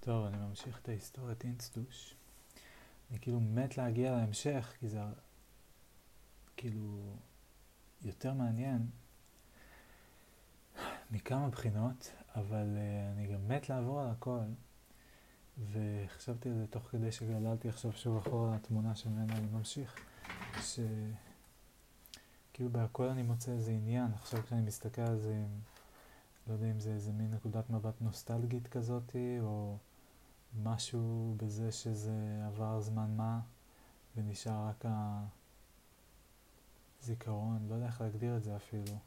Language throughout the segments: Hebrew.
טוב, אני ממשיך את ההיסטוריית אינסטוש. אני כאילו מת להגיע להמשך, כי זה כאילו יותר מעניין מכמה בחינות, אבל uh, אני גם מת לעבור על הכל. וחשבתי על זה תוך כדי שגללתי עכשיו שוב אחורה לתמונה שממנה אני ממשיך, שכאילו בהכל אני מוצא איזה עניין, עכשיו כשאני מסתכל על זה, לא יודע אם זה איזה מין נקודת מבט נוסטלגית כזאתי, או משהו בזה שזה עבר זמן מה, ונשאר רק הזיכרון, לא יודע איך להגדיר את זה אפילו,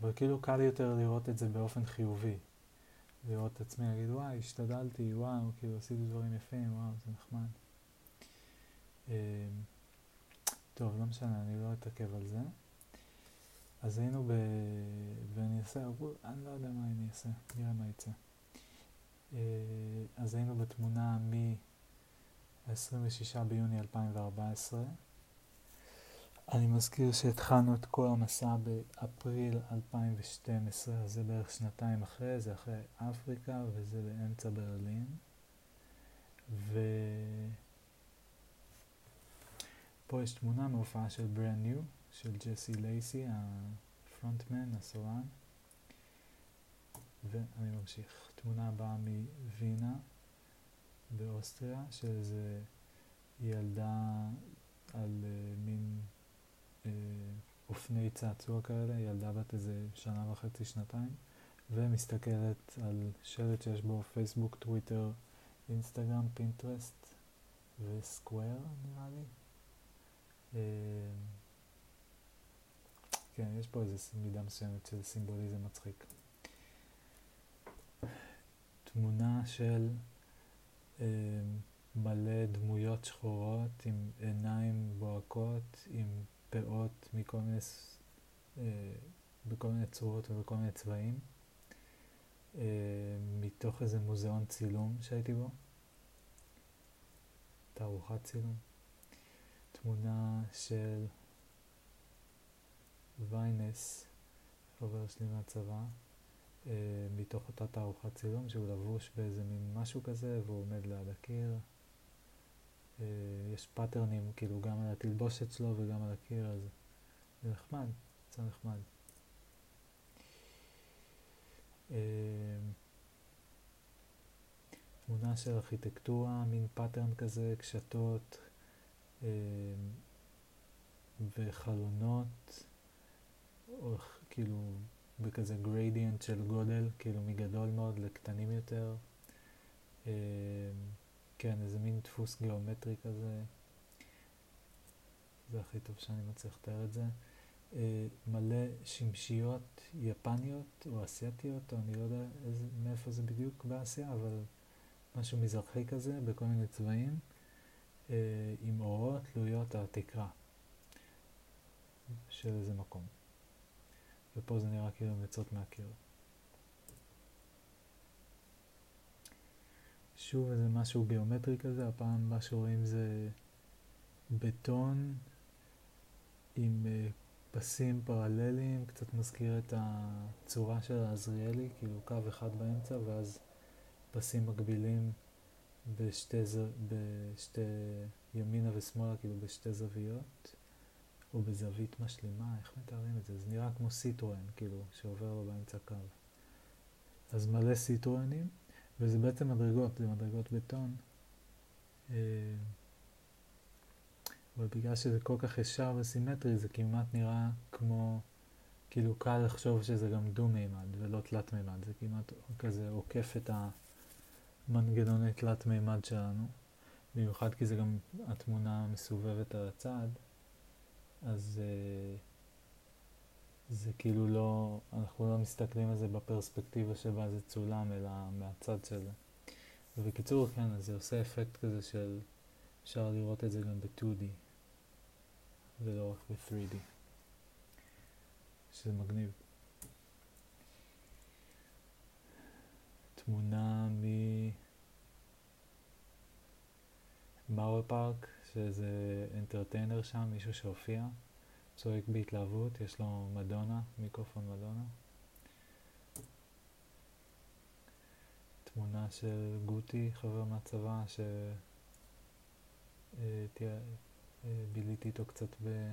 אבל כאילו קל יותר לראות את זה באופן חיובי. לראות את עצמי, להגיד וואי, השתדלתי, וואו, כאילו עשיתי דברים יפים, וואו, זה נחמד. אמ, טוב, לא משנה, אני לא אתעכב על זה. אז היינו ב... ואני אעשה, אני לא יודע מה אני אעשה, נראה מה יצא. אה, אז היינו בתמונה מ-26 ביוני 2014. אני מזכיר שהתחלנו את כל המסע באפריל 2012, אז זה בערך שנתיים אחרי, זה אחרי אפריקה וזה באמצע ברלין. ופה יש תמונה מהופעה של Brand New, של ג'סי לייסי, ה frontman, הסולן. ואני ממשיך. תמונה הבאה מווינה באוסטריה, של איזה ילדה על אה, מין אה, אופני צעצוע כאלה, ילדה בת איזה שנה וחצי, שנתיים, ומסתכלת על שלט שיש בו פייסבוק, טוויטר, אינסטגרם, פינטרסט וסקוויר נראה לי. אה, כן, יש פה איזה מידה מסוימת של סימבוליזם מצחיק. תמונה של אה, מלא דמויות שחורות עם עיניים בוהקות, עם פאות מכל מיני, אה, בכל מיני צורות ובכל מיני צבעים, אה, מתוך איזה מוזיאון צילום שהייתי בו, תערוכת צילום, תמונה של ויינס, חבר שלי מהצבא, מתוך אותה תערוכת צילום שהוא לבוש באיזה מין משהו כזה והוא עומד ליד הקיר. אה, יש pattern ים כאילו גם על התלבושת שלו וגם על הקיר, אז זה נחמד, יצא נחמד. אה, תמונה של ארכיטקטורה, מין pattern כזה, קשתות אה, וחלונות, או כאילו בכזה גרדיאנט של גודל, כאילו מגדול מאוד לקטנים יותר. כן, איזה מין דפוס גיאומטרי כזה. זה הכי טוב שאני מצליח לתאר את זה. אה, מלא שמשיות יפניות או אסייתיות, או אני לא יודע איזה, מאיפה זה בדיוק באסיה, אבל משהו מזרחי כזה, בכל מיני צבעים, אה, עם אורות תלויות על התקרה של איזה מקום. ופה זה נראה כאילו הן יוצאות מהקיר. שוב איזה משהו גיאומטרי כזה, הפעם מה שרואים זה בטון עם uh, פסים פרלליים, קצת מזכיר את הצורה של העזריאלי, כאילו קו אחד באמצע ואז פסים מקבילים בשתי. בשתי ימינה ושמאלה, כאילו בשתי זוויות, או בזווית משלימה, איך מתארים את זה? זה נראה כמו סיטרואן, כאילו, שעובר לו באמצע קו. אז מלא סיטרואנים. וזה בעצם מדרגות, זה מדרגות בטון. אה, אבל בגלל שזה כל כך ישר וסימטרי, זה כמעט נראה כמו, כאילו קל לחשוב שזה גם דו-מימד ולא תלת-מימד, זה כמעט כזה עוקף את המנגנוני תלת-מימד שלנו, במיוחד כי זה גם התמונה מסובבת על הצד, אז... Uh, זה כאילו לא, אנחנו לא מסתכלים על זה בפרספקטיבה שבה זה צולם, אלא מהצד של זה. ובקיצור, כן, אז זה עושה אפקט כזה של, אפשר לראות את זה גם ב-2D, ולא רק ב-3D, שזה מגניב. תמונה מ... באואר פארק, שזה אנטרטיינר שם, מישהו שהופיע. צועק בהתלהבות, יש לו מדונה, מיקרופון מדונה. תמונה של גוטי, חבר מהצבא, שביליתי איתו קצת ב...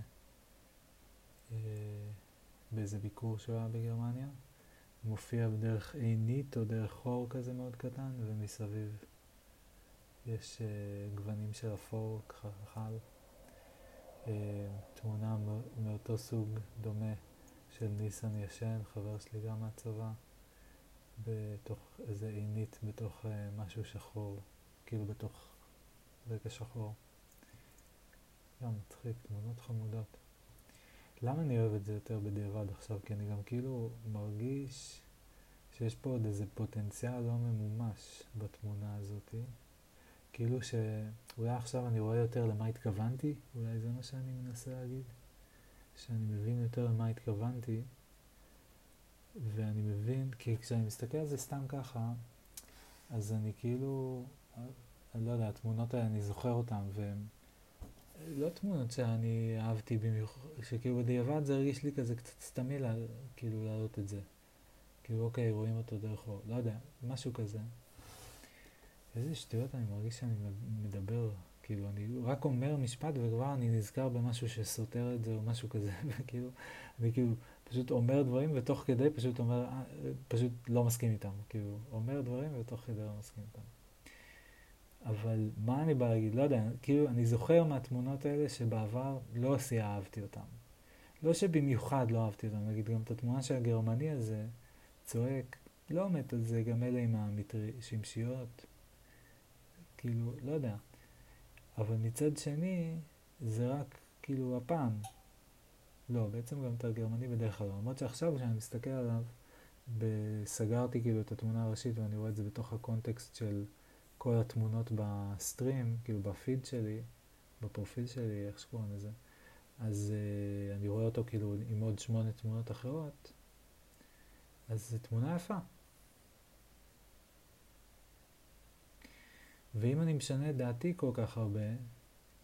באיזה ביקור שהוא היה בגרמניה. מופיע בדרך עינית או דרך חור כזה מאוד קטן, ומסביב יש uh, גוונים של אפור חל. Uh, תמונה מאותו סוג דומה של ניסן ישן, חבר שלי גם מהצבא, בתוך איזה עינית, בתוך uh, משהו שחור, כאילו בתוך רקע שחור. גם מצחיק, תמונות חמודות. למה אני אוהב את זה יותר בדיעבד עכשיו? כי אני גם כאילו מרגיש שיש פה עוד איזה פוטנציאל לא ממומש בתמונה הזאת. כאילו שאולי עכשיו אני רואה יותר למה התכוונתי, אולי זה מה שאני מנסה להגיד. שאני מבין יותר למה התכוונתי, ואני מבין, כי כשאני מסתכל על זה סתם ככה, אז אני כאילו, אני לא יודע, התמונות האלה, אני זוכר אותן, והן לא תמונות שאני אהבתי במיוחד, שכאילו בדיעבד זה הרגיש לי כזה קצת סתמי, לה, כאילו להעלות את זה. כאילו אוקיי, רואים אותו דרך לא יודע, משהו כזה. איזה שטויות אני מרגיש שאני מדבר, כאילו אני רק אומר משפט וכבר אני נזכר במשהו שסותר את זה או משהו כזה, וכאילו, אני כאילו פשוט אומר דברים ותוך כדי פשוט אומר, אה, פשוט לא מסכים איתם, כאילו אומר דברים ותוך כדי לא מסכים איתם. אבל מה אני בא להגיד? לא יודע, כאילו, אני זוכר מהתמונות האלה שבעבר לא עשי אהבתי אותם. לא שבמיוחד לא אהבתי אותם, נגיד גם את התמונה של הגרמני הזה, צועק, לא מת על זה, גם אלה עם השמשיות, כאילו, לא יודע. אבל מצד שני, זה רק, כאילו, הפעם. לא, בעצם גם את הגרמני בדרך כלל. למרות שעכשיו כשאני מסתכל עליו, סגרתי כאילו את התמונה הראשית ואני רואה את זה בתוך הקונטקסט של כל התמונות בסטרים, כאילו בפיד שלי, בפרופיל שלי, איך שקוראים לזה, אז uh, אני רואה אותו כאילו עם עוד שמונה תמונות אחרות, אז זו תמונה יפה. ואם אני משנה את דעתי כל כך הרבה,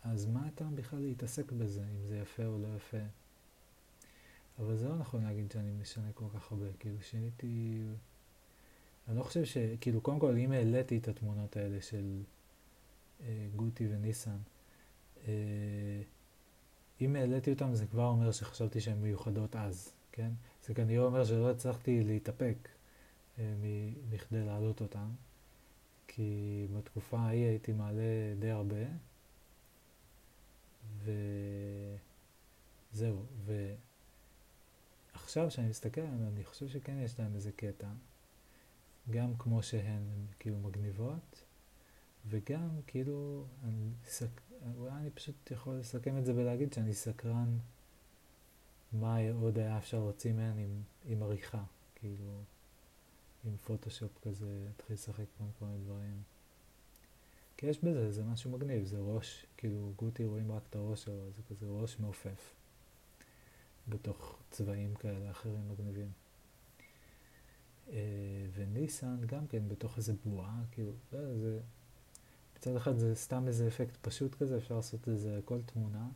אז מה הטעם בכלל להתעסק בזה, אם זה יפה או לא יפה? אבל זה לא נכון להגיד שאני משנה כל כך הרבה, כאילו שיניתי אני לא חושב ש... כאילו, קודם כל, אם העליתי את התמונות האלה של אה, גוטי וניסן, אה, אם העליתי אותם זה כבר אומר שחשבתי שהן מיוחדות אז, כן? זה כנראה אומר שלא הצלחתי להתאפק אה, מכדי להעלות אותם, כי בתקופה ההיא הייתי מעלה די הרבה, וזהו, ועכשיו כשאני מסתכל עליהם, אני חושב שכן יש להם איזה קטע. גם כמו שהן, הן כאילו מגניבות, וגם כאילו, אני, סק... אולי אני פשוט יכול לסכם את זה ולהגיד שאני סקרן מה עוד היה אפשר להוציא מהן עם, עם עריכה, כאילו, עם פוטושופ כזה, להתחיל לשחק פה עם כל מיני דברים. כי יש בזה, זה משהו מגניב, זה ראש, כאילו גוטי רואים רק את הראש שלו, זה כזה ראש מעופף, בתוך צבעים כאלה אחרים מגניבים. אה, וניסן גם כן בתוך איזה בועה, כאילו, לא, זה, מצד אחד זה סתם איזה אפקט פשוט כזה, אפשר לעשות איזה כל תמונה,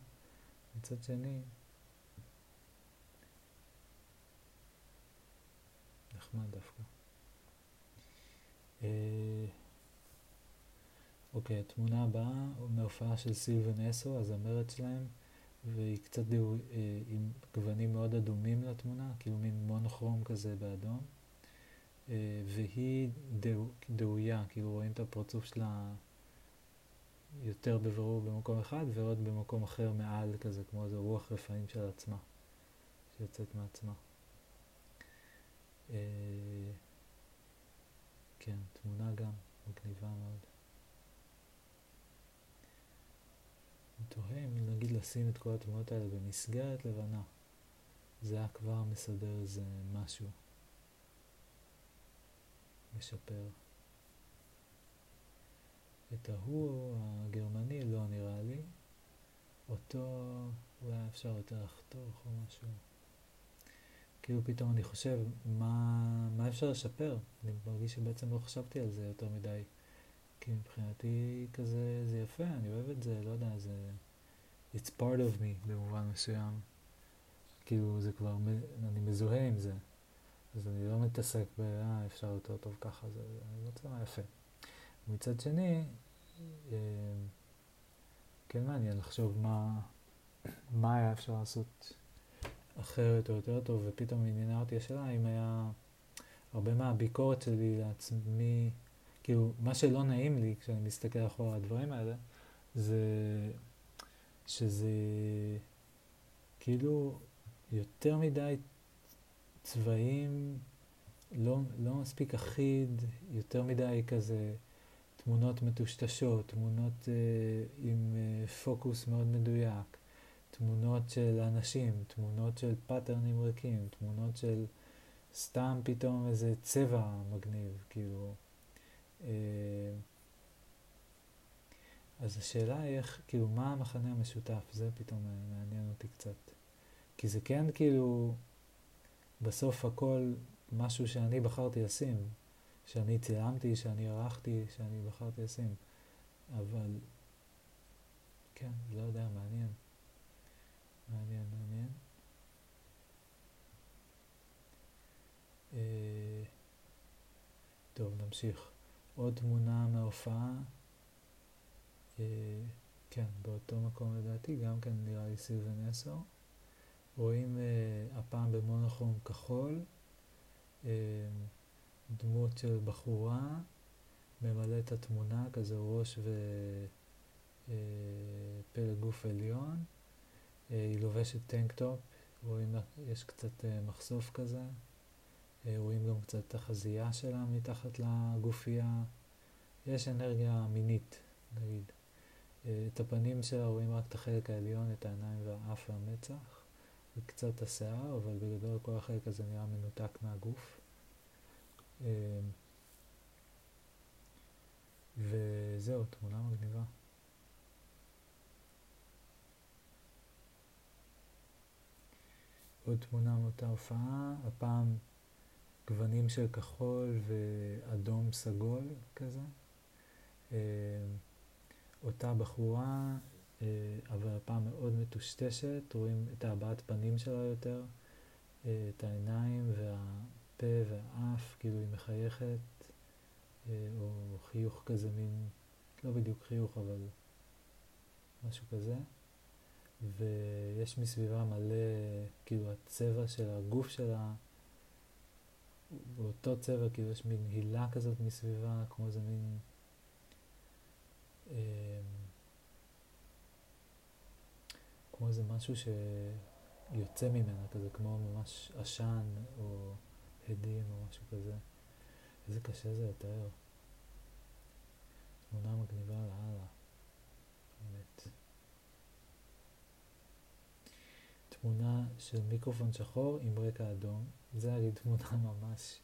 מצד שני, נחמד דווקא. אה, אוקיי, התמונה הבאה מהופעה של סילבן אסו, הזמרת שלהם, והיא קצת דו, אה, עם גוונים מאוד אדומים לתמונה, כאילו מין מונוכרום כזה באדום. אה, והיא דאויה, כאילו רואים את הפרצוף שלה יותר בבירור במקום אחד ועוד במקום אחר מעל כזה, כמו איזה רוח רפאים של עצמה, שיוצאת מעצמה. אה, כן, תמונה גם, מגניבה מאוד. אני תוהה אם נגיד לשים את כל התמונות האלה במסגרת לבנה, זה היה כבר מסדר איזה משהו. משפר. את ההוא הגרמני לא נראה לי, אותו אולי אפשר יותר לחתוך או משהו. כאילו פתאום אני חושב, מה, מה אפשר לשפר? אני מרגיש שבעצם לא חשבתי על זה יותר מדי. כי מבחינתי כזה, זה יפה, אני אוהב את זה, לא יודע, זה... It's part of me במובן מסוים. כאילו זה כבר, אני מזוהה עם זה. אז אני לא מתעסק ב, אה, אפשר יותר טוב ככה, זה, אני מה יפה. מצד שני, אה, כן מעניין לחשוב מה, מה היה אפשר לעשות אחרת או יותר טוב, ופתאום עניינה אותי השאלה אם היה הרבה מהביקורת שלי לעצמי, כאילו, מה שלא נעים לי כשאני מסתכל אחורה על הדברים האלה, זה שזה כאילו יותר מדי צבעים, לא, לא מספיק אחיד, יותר מדי כזה תמונות מטושטשות, תמונות אה, עם אה, פוקוס מאוד מדויק, תמונות של אנשים, תמונות של pattern ים ריקים, תמונות של סתם פתאום איזה צבע מגניב, כאילו. אה, אז השאלה היא איך, כאילו, מה המחנה המשותף? זה פתאום מעניין אותי קצת. כי זה כן כאילו, בסוף הכל משהו שאני בחרתי לשים, שאני צילמתי, שאני ערכתי, שאני בחרתי לשים. אבל, כן, לא יודע, מעניין. מעניין, מעניין. אה, טוב, נמשיך. עוד תמונה מההופעה. אה, כן, באותו מקום לדעתי, גם כן נראה לי Sylvan Esso. רואים אה, הפעם במונוכרום כחול, אה, דמות של בחורה, ממלא את התמונה, כזה ראש ופלג אה, גוף עליון. אה, היא לובשת tank top, רואים, יש קצת אה, מחשוף כזה. אה, רואים גם קצת את החזייה שלה מתחת לגופייה. יש אנרגיה מינית, נגיד. את הפנים שלה רואים רק את החלק העליון, את העיניים והאף והמצח. וקצת השיער, אבל בגדול כל החלק הזה נראה מנותק מהגוף. וזהו, תמונה מגניבה. עוד תמונה מאותה הופעה, הפעם גוונים של כחול ואדום סגול כזה. אמ, אותה בחורה אה, אבל הפעם מאוד מטושטשת, רואים את הבעת פנים שלה יותר, אה, את העיניים והפה והאף, כאילו היא מחייכת, אה, או חיוך כזה מין, לא בדיוק חיוך, אבל משהו כזה. ויש מסביבה מלא, כאילו הצבע של הגוף שלה, באותו צבע, כאילו יש מין הילה כזאת מסביבה, כמו איזה מין... כמו איזה משהו שיוצא ממנה, כזה כמו ממש עשן או הדים או משהו כזה. איזה קשה זה לתאר. תמונה מגניבה לאללה, באמת. תמונה של מיקרופון שחור עם רקע אדום. זה היה לי תמונה ממש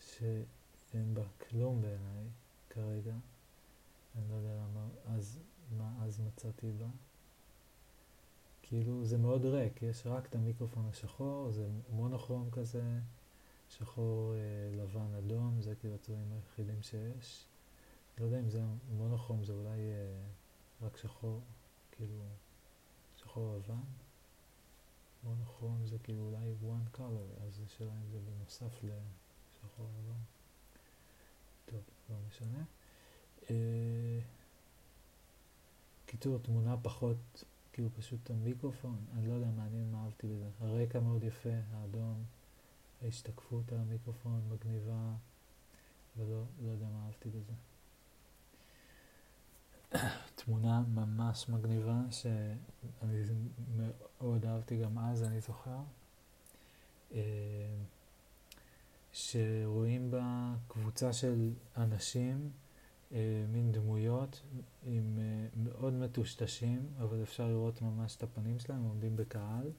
שאין בה כלום בעיניי כרגע. אני לא יודע למה אז, מה אז מצאתי בה. כאילו זה מאוד ריק, יש רק את המיקרופון השחור, זה מונוכרום כזה, שחור, אה, לבן, אדום, זה כאילו הצבעים היחידים שיש. לא יודע אם זה מונוכרום, זה אולי אה, רק שחור, כאילו שחור לבן. מונוכרום זה כאילו אולי one color, אז השאלה אם זה בנוסף לשחור לבן. טוב, לא משנה. אה, קיצור, תמונה פחות כאילו פשוט המיקרופון, אני לא יודע, מעניין מה אהבתי בזה. הרקע מאוד יפה, האדום, ההשתקפות המיקרופון מגניבה, ולא לא יודע מה אהבתי בזה. תמונה ממש מגניבה, שאני מאוד אהבתי גם אז, אני זוכר, אה, שרואים בה קבוצה של אנשים אה, מין דמויות עם אה, מאוד מטושטשים, אבל אפשר לראות ממש את הפנים שלהם, עומדים בקהל.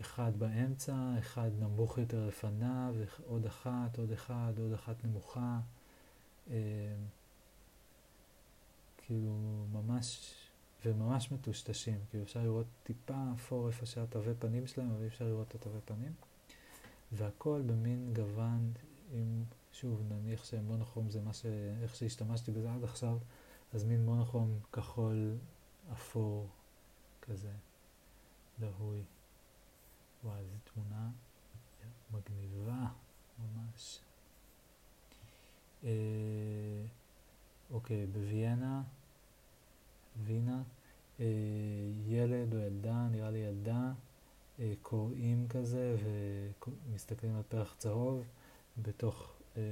אחד באמצע, אחד נמוך יותר לפניו, עוד אחת, עוד אחד, עוד אחת נמוכה. כאילו ממש, וממש מטושטשים, כאילו אפשר לראות טיפה אפור איפה שהתווי פנים שלהם, אבל אי אפשר לראות את התווי פנים. והכל במין גוון עם שוב, נניח שמונוכרום זה מה ש... איך שהשתמשתי בזה עד עכשיו, אז מין מונוכרום כחול אפור כזה, דהוי. וואי, איזו תמונה מגניבה, ממש. אה, אוקיי, בוויאנה, וינה, אה, ילד או ילדה, נראה לי ילדה, אה, קוראים כזה ומסתכלים על פרח צהוב בתוך, אה,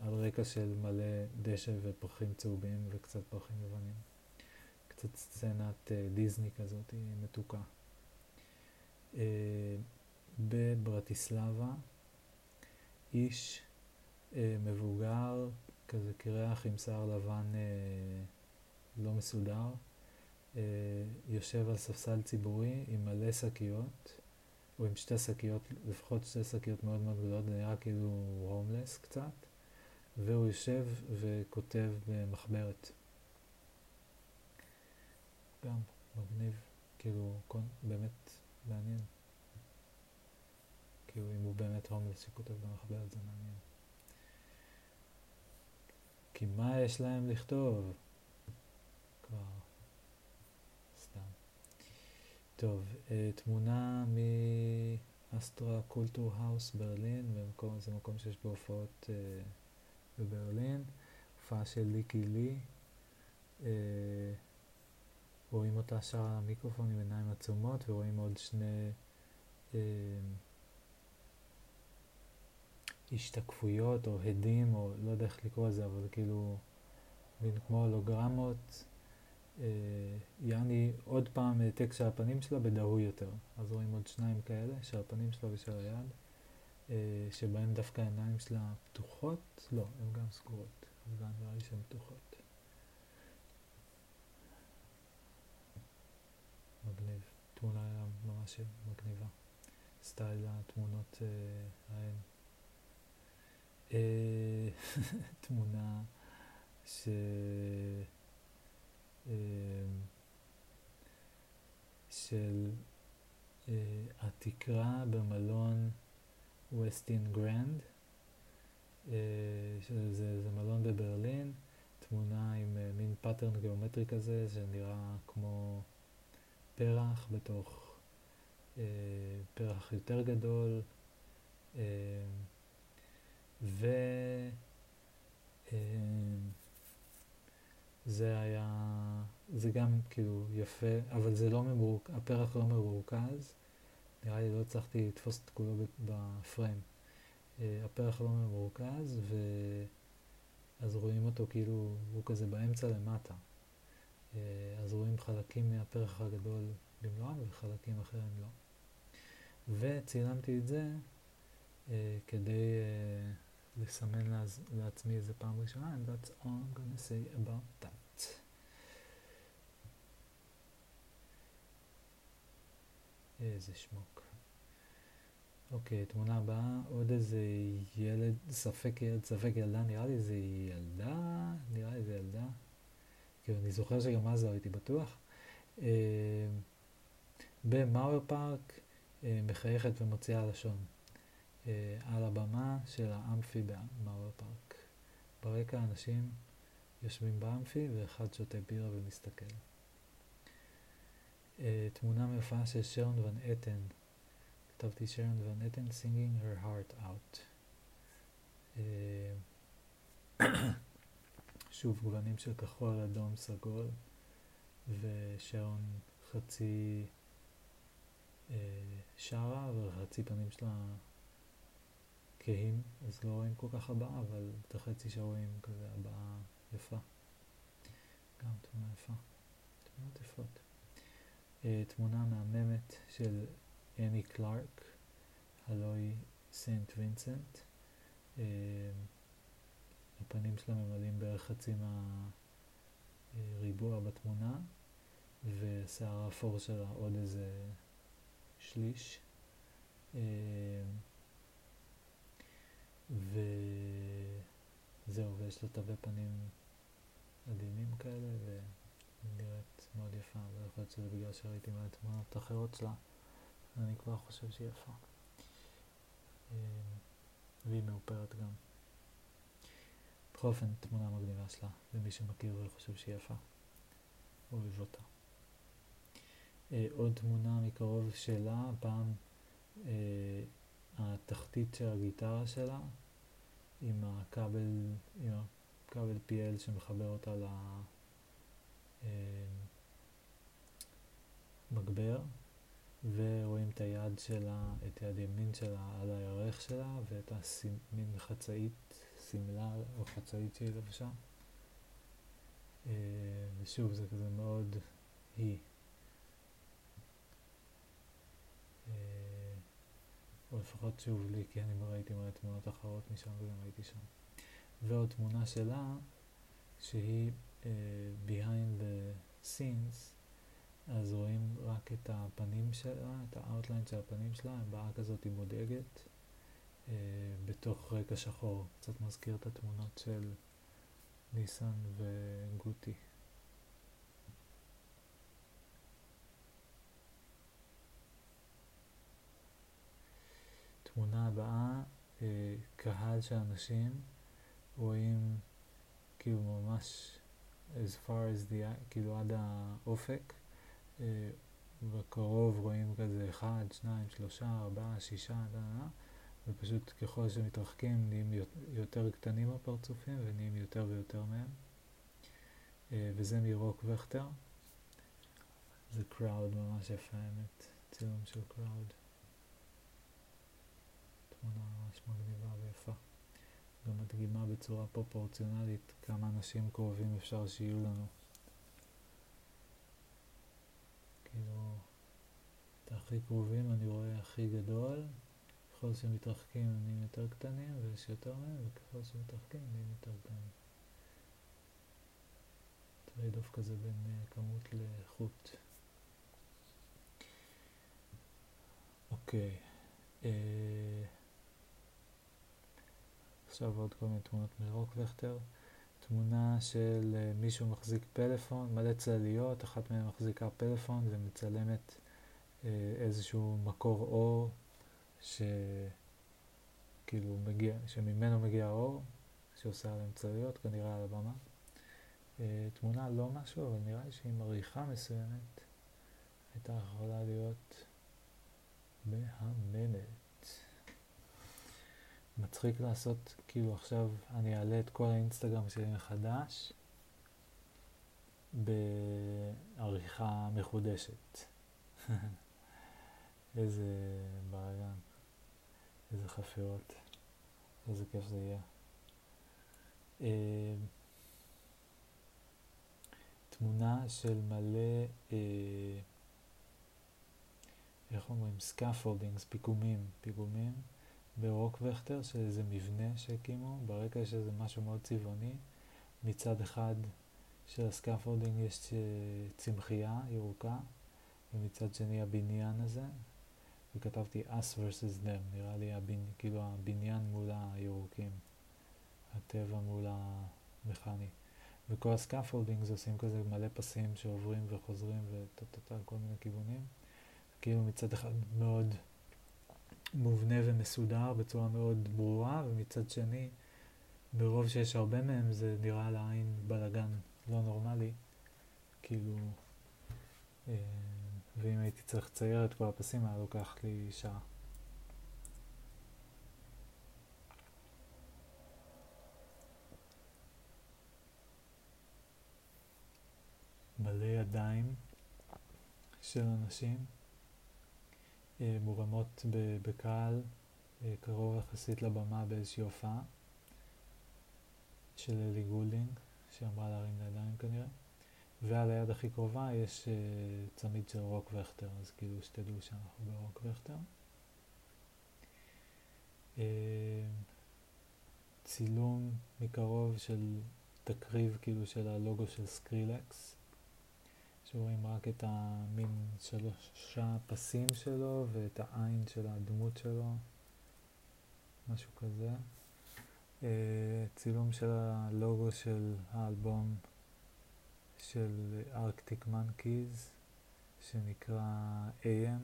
על רקע של מלא דשא ופרחים צהובים וקצת פרחים לבנים. קצת סצנת דיסני כזאת, מתוקה. בברטיסלבה, איש מבוגר, כזה קרח עם שיער לבן לא מסודר, אה, יושב על ספסל ציבורי עם מלא שקיות, או עם שתי שקיות, לפחות שתי שקיות מאוד מאוד גדולות, זה נראה כאילו הומלס קצת, והוא יושב וכותב במחברת. גם מגניב, כאילו, באמת מעניין. כאילו, אם הוא באמת הומלס שכותב במחברת זה מעניין. כי מה יש להם לכתוב? כבר סתם. טוב, אה, תמונה מ Astra Kulturhaus ברלין, במקום, זה מקום שיש בו הופעות אה, בברלין, הופעה של ליקי לי. אה, רואים אותה שרה על המיקרופון עם עיניים עצומות ורואים עוד שני אה, השתקפויות או הדים או לא יודע איך לקרוא לזה אבל כאילו מין כמו הולוגרמות יעני עוד פעם העתק של הפנים שלה בדהוי יותר אז רואים עוד שניים כאלה של הפנים שלה ושל היד אה, שבהם דווקא העיניים שלה פתוחות לא, הן גם סגורות אבל נראה לי שהן פתוחות מגניב. תמונה ממש מגניבה. סטייל התמונות אה, ההן. אה, תמונה ש... אה, של אה, התקרה במלון Westin Grand, אה, שזה זה מלון בברלין, תמונה עם אה, מין pattern גיאומטרי כזה, שנראה כמו פרח בתוך פרח יותר גדול, אה, אה, היה, זה גם כאילו יפה, אבל זה לא ממורכז, הפרח לא מרוכז, נראה לי לא הצלחתי לתפוס את כולו בפריים. אה, הפרח לא ממורכז, ואז רואים אותו כאילו, הוא כזה באמצע למטה. אה, אז רואים חלקים מהפרח הגדול במלואם וחלקים אחרים לא. וצילמתי את זה אה, כדי לסמן לעז, לעצמי איזה פעם ראשונה, and that's all I'm gonna say about that. איזה שמוק. אוקיי, תמונה הבאה, עוד איזה ילד, ספק ילד, ספק ילדה, נראה לי זה ילדה, נראה לי זה ילדה. כאילו, אני זוכר שגם אז לא הייתי בטוח. אה, במאואר פארק אה, מחייכת ומוציאה לשון. אה, על הבמה של האמפי במאואר פארק. ברקע אנשים יושבים באמפי ואחד שותה בירה ומסתכל. תמונה מהופעה של שרון ון אתן. כתבתי שרון ון אתן singing her heart out. שוב גוונים של כחול, אדום, סגול, ושרון חצי אה, שרה וחצי פנים שלה כהים, אז לא רואים כל כך הבעה, אבל את החצי שרואים כזה הבעה יפה. גם תמונה יפה. תמונות יפות. אה, תמונה מהממת של אני קלארק, הלוי סנט וינסנט. אה, הפנים שלה ממלאים בערך חצי מהריבוע בתמונה, ושיער האפור שלה עוד איזה שליש. וזהו, ויש לה תווי פנים עדינים כאלה, והיא נראית מאוד יפה, ויכול להיות שזה בגלל שראיתי מלא תמונות אחרות שלה, אני כבר חושב שהיא יפה. אה, והיא מאופרת גם. בכל אופן, תמונה מגניבה שלה, למי שמכיר וחושב שהיא יפה. אוהב אותה. עוד תמונה מקרוב שלה, הפעם אה, התחתית של הגיטרה שלה עם הכבל, עם הכבל PL שמחבר אותה למגבר, אה, ורואים את היד שלה, את יד ימין שלה על הירך שלה, ואת המין חצאית, שמלה או חצאית שהיא לבשה. אה, ושוב, זה כזה מאוד היא. אה, או לפחות שוב לי, כי אני ראיתי מלא תמונות אחרות משם וגם הייתי שם. ועוד תמונה שלה, שהיא אה, behind the scenes, אז רואים רק את הפנים שלה, את ה outline של הפנים שלה, הבעה כזאת היא מודאגת, אה, בתוך רקע שחור. קצת מזכיר את התמונות של ניסן וגוטי. תמונה הבאה, אה, קהל של אנשים רואים כאילו ממש as far as the, כאילו עד האופק, אה, בקרוב רואים כזה אחד, שניים, שלושה, ארבעה, שישה, דנה, ופשוט ככל שמתרחקים נהיים יותר קטנים הפרצופים ונהיים יותר ויותר מהם. אה, וזה מרוק וכטר. זה קראוד ממש יפה האמת, צילום של קראוד. תמונה ממש מגניבה ויפה. גם מדגימה בצורה פרופורציונלית כמה אנשים קרובים אפשר שיהיו לנו. כאילו, את הכי קרובים אני רואה הכי גדול, ככל שמתרחקים הם נהיים יותר קטנים ויש יותר מהם, וככל שמתרחקים הם נהיים יותר קטנים. trade off כזה בין אה, כמות לאיכות. אוקיי. Okay. אה, uh, עכשיו עוד כל מיני תמונות מרוק וכטר. תמונה של uh, מישהו מחזיק פלאפון, מלא צלליות, אחת מהן מחזיקה פלאפון ומצלמת uh, איזשהו מקור אור שכאילו מגיע, שממנו מגיע האור, שעושה עליהם צלליות, כנראה על הבמה. Uh, תמונה לא משהו, אבל נראה לי שעם עריכה מסוימת הייתה יכולה להיות מהממת. מצחיק לעשות, כאילו עכשיו אני אעלה את כל האינסטגרם שלי מחדש בעריכה מחודשת. איזה בלאגן, איזה חפירות, איזה כיף זה יהיה. אה, תמונה של מלא, אה, איך אומרים? scaffoldings, פיגומים, פיגומים. ב Rock Werchter, שזה מבנה שהקימו, ברקע יש איזה משהו מאוד צבעוני. מצד אחד של ה scaffolding יש צמחייה ירוקה, ומצד שני הבניין הזה, וכתבתי us versus them, נראה לי הבנ... כאילו הבניין מול הירוקים, הטבע מול המכני. וכל ה scaffolding עושים כזה מלא פסים שעוברים וחוזרים וטה-טה-טה, כל מיני כיוונים. כאילו מצד אחד מאוד מובנה ומסודר בצורה מאוד ברורה, ומצד שני, ברוב שיש הרבה מהם זה נראה לעין בלאגן לא נורמלי, כאילו, אה, ואם הייתי צריך לצייר את כל הפסים היה לוקח לי שעה. מלא ידיים של אנשים. אה, מורמות בקהל אה, קרוב יחסית לבמה באיזושהי הופעה של אלי גולדינג, שאמרה להרים לידיים כנראה, ועל היד הכי קרובה יש אה, צמיד של Rock Werchter, אז כאילו שתדעו שאנחנו ב Rock Werchter. צילום מקרוב של תקריב כאילו של הלוגו של סקרילקס. שרואים רק את המין שלושה פסים שלו ואת העין של הדמות שלו, משהו כזה. Uh, צילום של הלוגו של האלבום של ארקטיק מנקיז, שנקרא AM,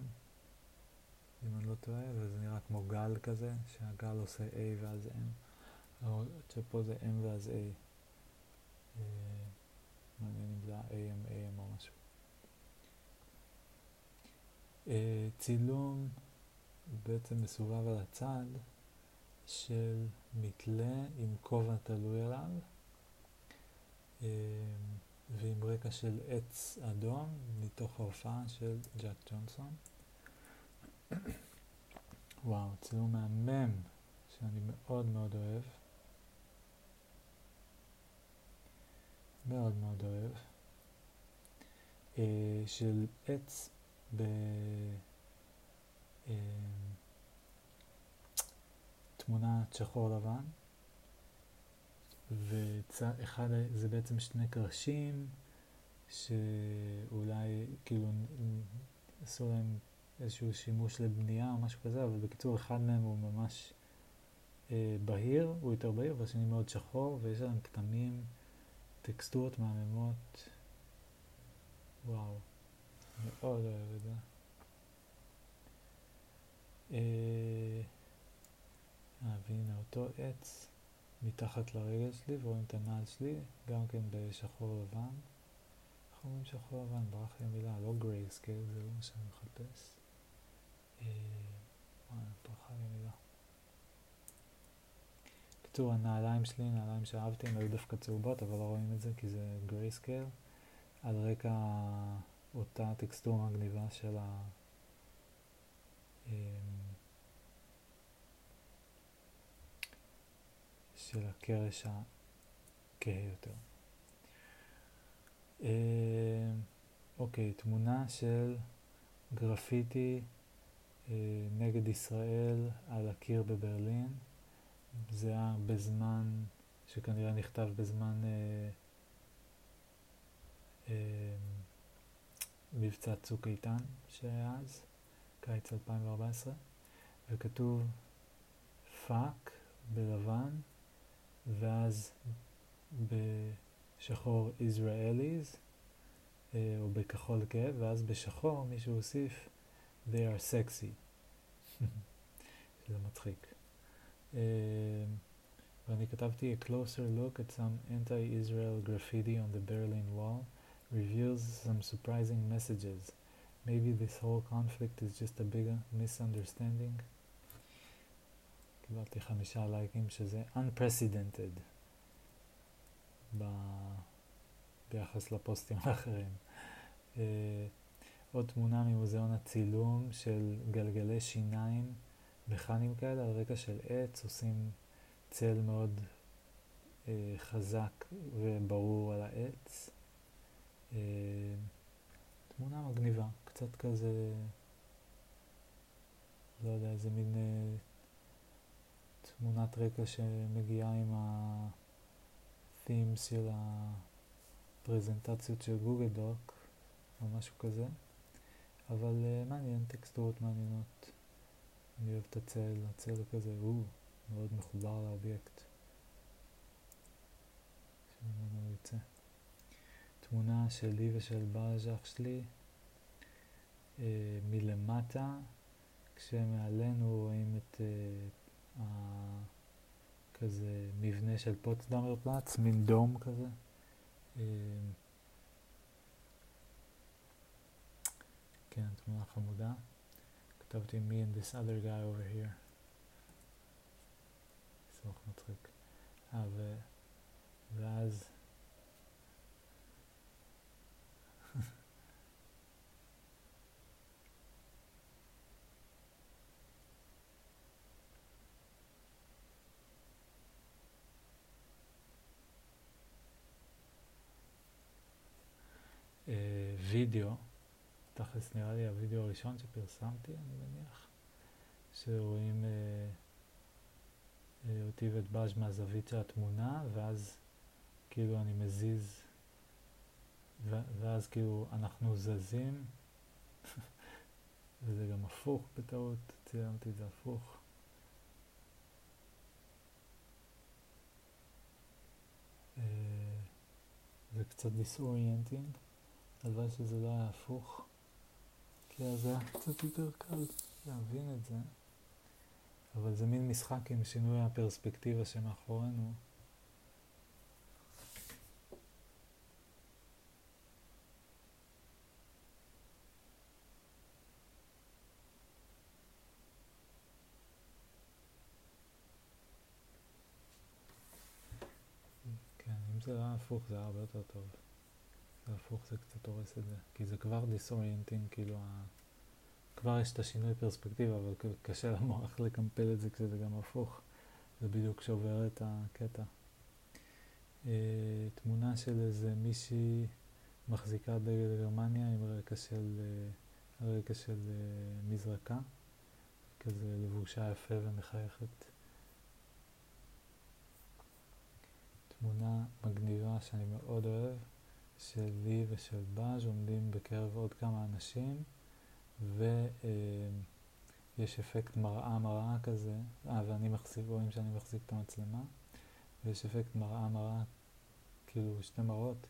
אם אני לא טועה, וזה נראה כמו גל כזה, שהגל עושה A ואז M, שפה זה M ואז A. Uh, מעניין אם זה ה-AM, AM או משהו. Uh, צילום בעצם מסובב על הצד של מתלה עם כובע תלוי עליו אה, ועם רקע של עץ אדום מתוך ההופעה של ג'אק ג'ונסון. וואו, צילום מהמם שאני מאוד מאוד אוהב. מאוד מאוד אוהב. אה, של עץ ב... אה, שחור לבן, ואחד, זה בעצם שני קרשים שאולי כאילו עשו להם איזשהו שימוש לבנייה או משהו כזה, אבל בקיצור אחד מהם הוא ממש אה, בהיר, הוא יותר בהיר, והשני מאוד שחור, ויש להם כתמים, טקסטורות מהממות. וואו, מאוד אוהב את זה. אה, אה, והנה אותו עץ מתחת לרגל שלי, ורואים את הנעל שלי, גם כן בשחור לבן. איך אומרים שחור לבן? ברח לי המילה, לא grayscale, זה לא מה שאני מחפש. אה, ברחה לי המילה. בקיצור, הנעליים שלי, נעליים שאהבתי, הם היו דווקא צהובות, אבל לא רואים את זה כי זה grayscale. על רקע אותה טקסטורה מגניבה של ה... אמ, של הקרש הכהה יותר. אמ, אוקיי, תמונה של גרפיטי אה, נגד ישראל על הקיר בברלין. זה היה בזמן, שכנראה נכתב בזמן אה, אה, מבצע צוק איתן שהיה אז, קיץ 2014, וכתוב fuck בלבן, ואז בשחור Israelis, אה, או בכחול כאב, ואז בשחור מישהו הוסיף they are sexy, שזה מצחיק. Uh, ואני כתבתי a closer look at some anti-Israel graffiti on the Berlin wall reveals some surprising messages. Maybe this whole conflict is just a big misunderstanding. קיבלתי חמישה לייקים שזה unprecedented ב... ביחס לפוסטים האחרים. Uh, עוד תמונה ממוזיאון הצילום של גלגלי שיניים מכניים כאלה על רקע של עץ, עושים צל מאוד uh, חזק וברור על העץ. אה, תמונה מגניבה, קצת כזה, לא יודע, איזה מין אה, תמונת רקע שמגיעה עם ה-themes של הפרזנטציות של גוגל דוק, או משהו כזה, אבל uh, מעניין, טקסטורות מעניינות. אני אוהב את הצל, הצל כזה, הוא מאוד מחובר לאובייקט. שממנו יוצא. תמונה שלי ושל בלז'ח שלי אה, מלמטה, כשמעלינו רואים את אה, כזה מבנה של פוטסדאמר פלאץ, מין דום כזה. אה, כן, תמונה חמודה. כתבתי me and this other guy over here. סמוך מצחיק. אה. ואז וידאו, תכלס נראה לי הוידאו הראשון שפרסמתי, אני מניח, שרואים אה, אה, אותי ואת בז' מהזווית של התמונה, ואז כאילו אני מזיז, ואז כאילו אנחנו זזים, וזה גם הפוך בטעות, צילמתי את זה הפוך. אה, זה קצת disorienting. הלוואי שזה לא היה הפוך, כי אז היה קצת יותר קל להבין את זה. אבל זה מין משחק עם שינוי הפרספקטיבה שמאחורינו. כן, אם זה לא היה הפוך זה היה הרבה יותר טוב. זה הפוך זה קצת הורס את זה, כי זה כבר disorienting, כאילו, ה... כבר יש את השינוי פרספקטיבה, אבל קשה למוח לקמפל את זה כשזה גם הפוך. זה בדיוק שובר את הקטע. אה, תמונה של איזה מישהי מחזיקה דגל גרמניה עם רקע של, אה, רקע של אה, מזרקה, כזה לבושה יפה ומחייכת. תמונה מגניבה שאני מאוד אוהב, של לי ושל באז עומדים בקרב עוד כמה אנשים, ויש אפקט מראה מראה כזה, אה, ואני מחזיק, רואים שאני מחזיק את המצלמה, ויש אפקט מראה מראה, כאילו שתי מראות,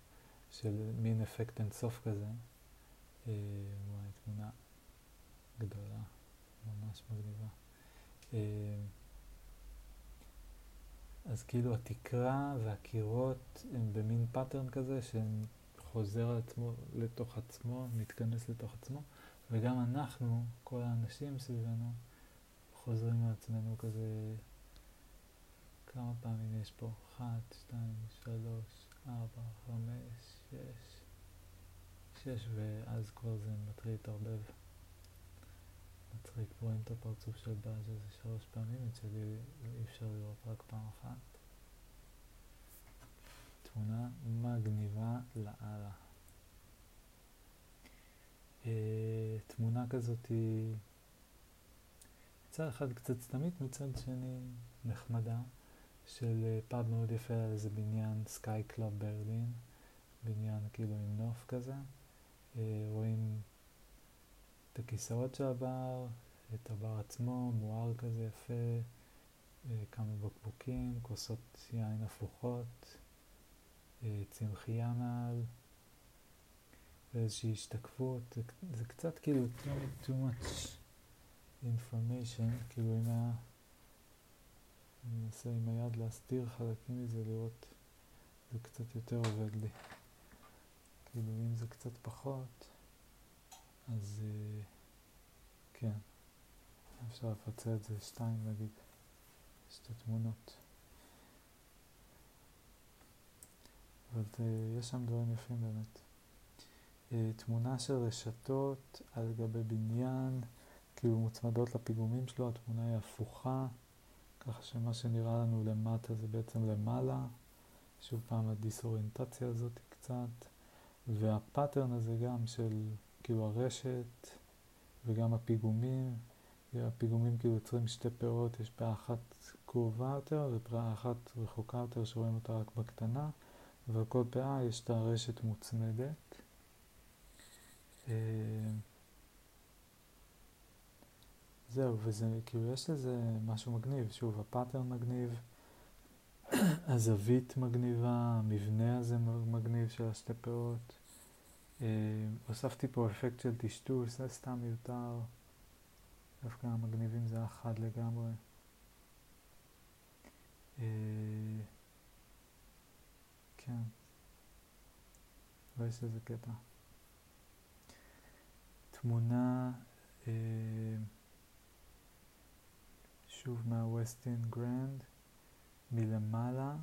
של מין אפקט אינסוף כזה. אה, וואי, תמונה גדולה, ממש מגניבה. אה, אז כאילו התקרה והקירות הם במין pattern כזה שחוזר על עצמו לתוך עצמו, מתכנס לתוך עצמו, וגם אנחנו, כל האנשים סביבנו, חוזרים על עצמנו כזה, כמה פעמים יש פה? אחת, שתיים, שלוש, ארבע, חמש, שש, שש, ואז כבר זה מתחיל להתערבב. מצחיק, רואים את הפרצוף של באז איזה שלוש פעמים, את שלי אי אפשר לראות רק פעם אחת. תמונה מגניבה לאללה. אה, תמונה כזאת היא מצד אחד קצת סתמית, מצד שני נחמדה, של אה, פאב מאוד יפה על איזה בניין Sky Club Berlin, בניין כאילו עם נוף כזה. אה, רואים את הכיסאות של הבר, את הבר עצמו, מואר כזה יפה, כמה בקבוקים, כוסות יין הפוכות, צמחייה מעל, ואיזושהי השתקפות, זה, זה קצת כאילו too, too much information, כאילו אם היה, אני מנסה עם היד להסתיר חלקים מזה, לראות, זה קצת יותר עובד לי. כאילו אם זה קצת פחות, אז uh, כן, אפשר לפצל את זה שתיים נגיד, שתי תמונות. אבל uh, יש שם דברים יפים באמת. Uh, תמונה של רשתות על גבי בניין, כאילו מוצמדות לפיגומים שלו, התמונה היא הפוכה, ככה שמה שנראה לנו למטה זה בעצם למעלה. שוב פעם הדיסאוריינטציה הזאת קצת, והפאטרן הזה גם של כאילו הרשת וגם הפיגומים, הפיגומים כאילו יוצרים שתי פאות, יש פאה אחת קרובה יותר ופאה אחת רחוקה יותר שרואים אותה רק בקטנה, ועל פאה יש את הרשת מוצמדת. אה, זהו, וזה כאילו יש לזה משהו מגניב, שוב הפאטרן מגניב, הזווית מגניבה, המבנה הזה מגניב של השתי פאות. אה, הוספתי פה אפקט של טשטוש, זה סתם מיותר. דווקא המגניבים זה אחד לגמרי. אה, כן. ויש איזה קטע. תמונה, אה, שוב מהווסטין גרנד, מלמעלה.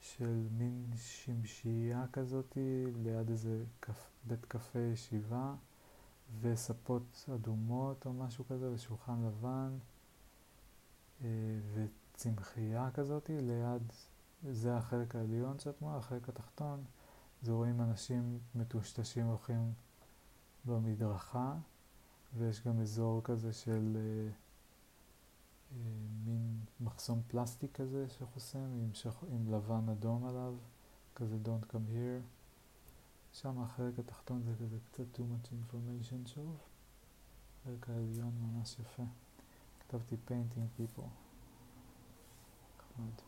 של מין שמשייה כזאתי ליד איזה קפ, בית קפה ישיבה וספות אדומות או משהו כזה ושולחן לבן אה, וצמחייה כזאתי ליד, זה החלק העליון של התמונה, החלק התחתון זה רואים אנשים מטושטשים הולכים במדרכה ויש גם אזור כזה של אה, מין מחסום פלסטיק כזה שחוסם עם, שח... עם לבן אדום עליו, כזה Don't come here. שם החלק התחתון זה כזה קצת too much information שוב. החלק העליון ממש יפה. כתבתי painting people. נחמד.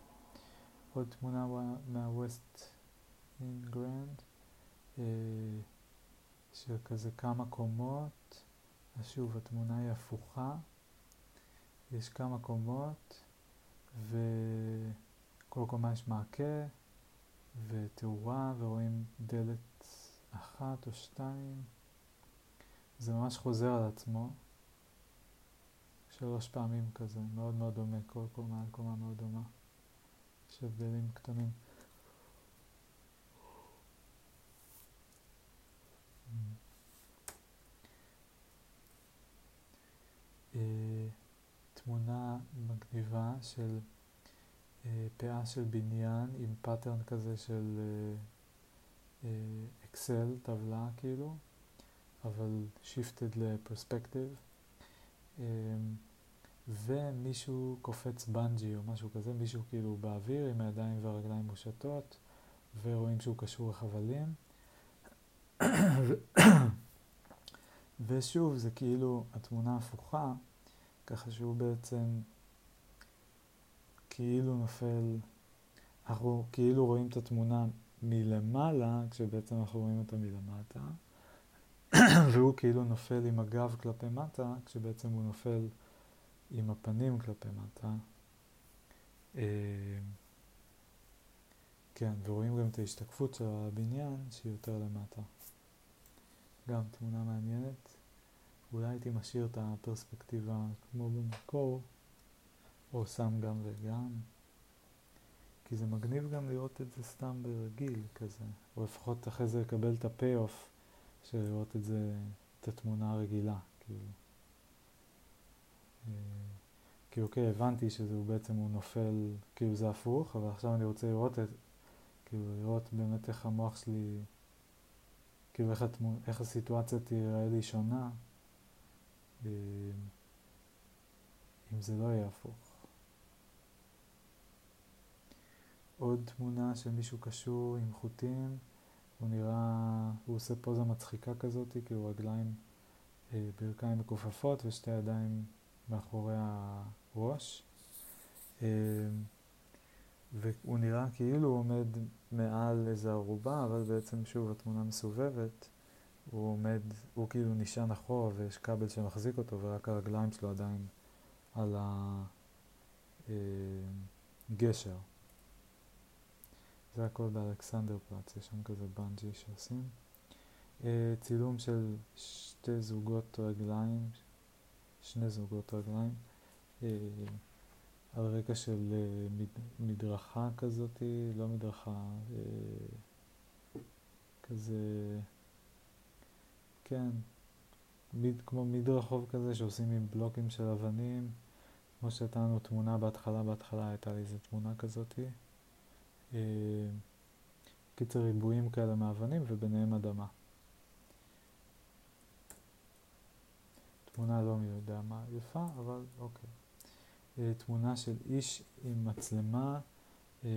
עוד תמונה Grand, אה, של כזה כמה קומות. אז שוב, התמונה היא הפוכה. יש כמה קומות, וכל קומה יש מעקה ותאורה, ורואים דלת אחת או שתיים. זה ממש חוזר על עצמו, שלוש פעמים כזה, מאוד מאוד דומה, כל קומה על קומה מאוד דומה. הבדלים קטנים. אה, תמונה מגניבה של אה, פאה של בניין עם pattern כזה של אה, Excel, טבלה כאילו, אבל שיפטד לפרספקטיב. ומישהו קופץ בנג'י או משהו כזה, מישהו כאילו באוויר עם הידיים והרגליים מושטות, ורואים שהוא קשור לחבלים. ושוב, זה כאילו התמונה הפוכה, ככה שהוא בעצם כאילו נופל, אנחנו כאילו רואים את התמונה מלמעלה, כשבעצם אנחנו רואים אותה מלמטה, והוא כאילו נופל עם הגב כלפי מטה, כשבעצם הוא נופל עם הפנים כלפי מטה. אה, כן, ורואים גם את ההשתקפות של הבניין שהיא יותר למטה. גם תמונה מעניינת. אולי הייתי משאיר את הפרספקטיבה כמו במקור, או שם גם וגם. כי זה מגניב גם לראות את זה סתם ברגיל כזה, או לפחות אחרי זה לקבל את הפי-אוף של לראות את זה, את התמונה הרגילה, כאילו. אה, כי אוקיי, הבנתי שזה בעצם הוא נופל, כאילו זה הפוך, אבל עכשיו אני רוצה לראות את, כאילו לראות באמת איך המוח שלי, כאילו איך, התמונה, איך הסיטואציה תראה לי שונה, אה, אם זה לא יהיה הפוך. עוד תמונה של מישהו קשור עם חוטים, הוא נראה, הוא עושה פוזה מצחיקה כזאת, כאילו רגליים, אה, ברכיים מכופפות ושתי ידיים מאחורי הראש. אה, והוא נראה כאילו הוא עומד מעל איזה ערובה, אבל בעצם שוב התמונה מסובבת. הוא עומד, הוא כאילו נשען אחורה ויש כבל שמחזיק אותו ורק הרגליים שלו עדיין על הגשר. אה, זה הכל באלכסנדר פלאץ, יש שם כזה בנג'י שעושים. אה, צילום של שתי זוגות רגליים, שני זוגות רגליים, אה, על רקע של מדרכה כזאת, לא מדרכה, כזה... כן, מיד, כמו מדרחוב כזה שעושים עם בלוקים של אבנים, כמו שהייתה לנו תמונה בהתחלה, בהתחלה הייתה לי איזה תמונה כזאתי. אה, קיצר ריבועים כאלה מאבנים וביניהם אדמה. תמונה לא מי יודע מה יפה, אבל אוקיי. אה, תמונה של איש עם מצלמה, אה,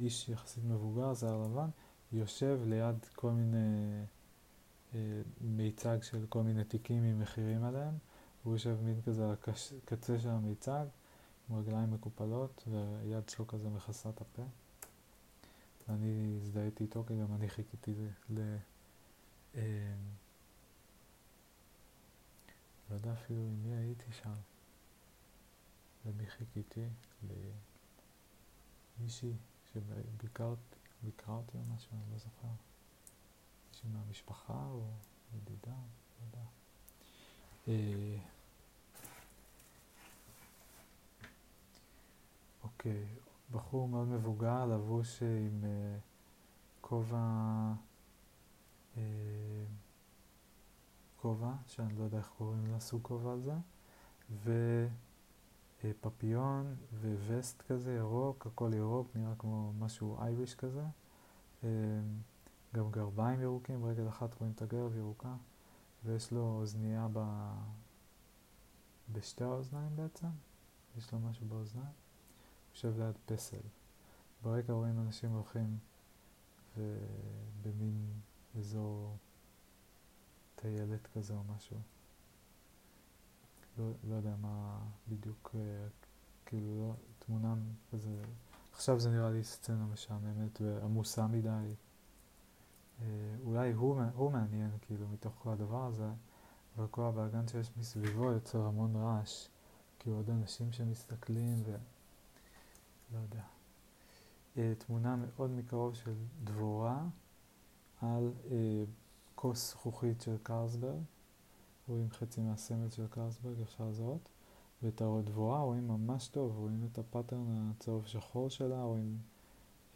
איש יחסית מבוגר, זר לבן, יושב ליד כל מיני מיצג של כל מיני תיקים עם מחירים עליהם, הוא יושב מין כזה על הקצה של המיצג, עם רגליים מקופלות, והיד שלו כזה מכסה את הפה. ואני הזדהיתי איתו, כי גם אני חיכיתי ל... לא יודע אפילו עם מי הייתי שם. למי חיכיתי? למישהי שביקרה אותי או משהו, אני לא זוכר. מישהי מהמשפחה או ידידה, לא יודע. אה, אוקיי, בחור מאוד מבוגר, לבוש עם אה, כובע, אה, כובע, שאני לא יודע איך קוראים לסוג כובע הזה, ופפיון ווסט כזה ירוק, הכל ירוק, נראה כמו משהו אייריש כזה. גם גרביים ירוקים, ברגל אחת רואים את הגרב ירוקה, ויש לו אוזנייה ב... בשתי האוזניים בעצם, יש לו משהו באוזניים, יושב ליד פסל. ברקע רואים אנשים הולכים במין אזור טיילת כזה או משהו. לא, לא יודע מה בדיוק, אה, כאילו לא, תמונה כזה, עכשיו זה נראה לי סצנה משעממת ועמוסה מדי. אה, אולי הוא, הוא מעניין כאילו מתוך כל הדבר הזה, אבל כל הבאגן שיש מסביבו יוצר המון רעש, כאילו עוד אנשים שמסתכלים ו... לא יודע. אה, תמונה מאוד מקרוב של דבורה על כוס זכוכית של קרסברג, רואים חצי מהסמל של קרסברג, אפשר לזהות, ואת הדבורה רואים ממש טוב, רואים את הפאטרן הצהוב שחור שלה, רואים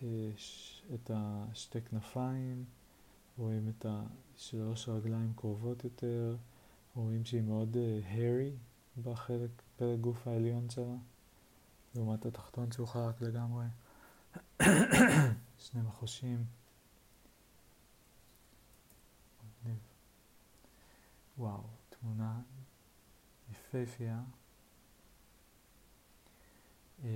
אה, ש, את השתי כנפיים, רואים את השלוש רגליים קרובות יותר, רואים שהיא מאוד הרי uh, בחלק, הפלג גוף העליון שלה, לעומת התחתון שהוא חרק לגמרי. שני מחושים. וואו, תמונה יפהפייה. אמ,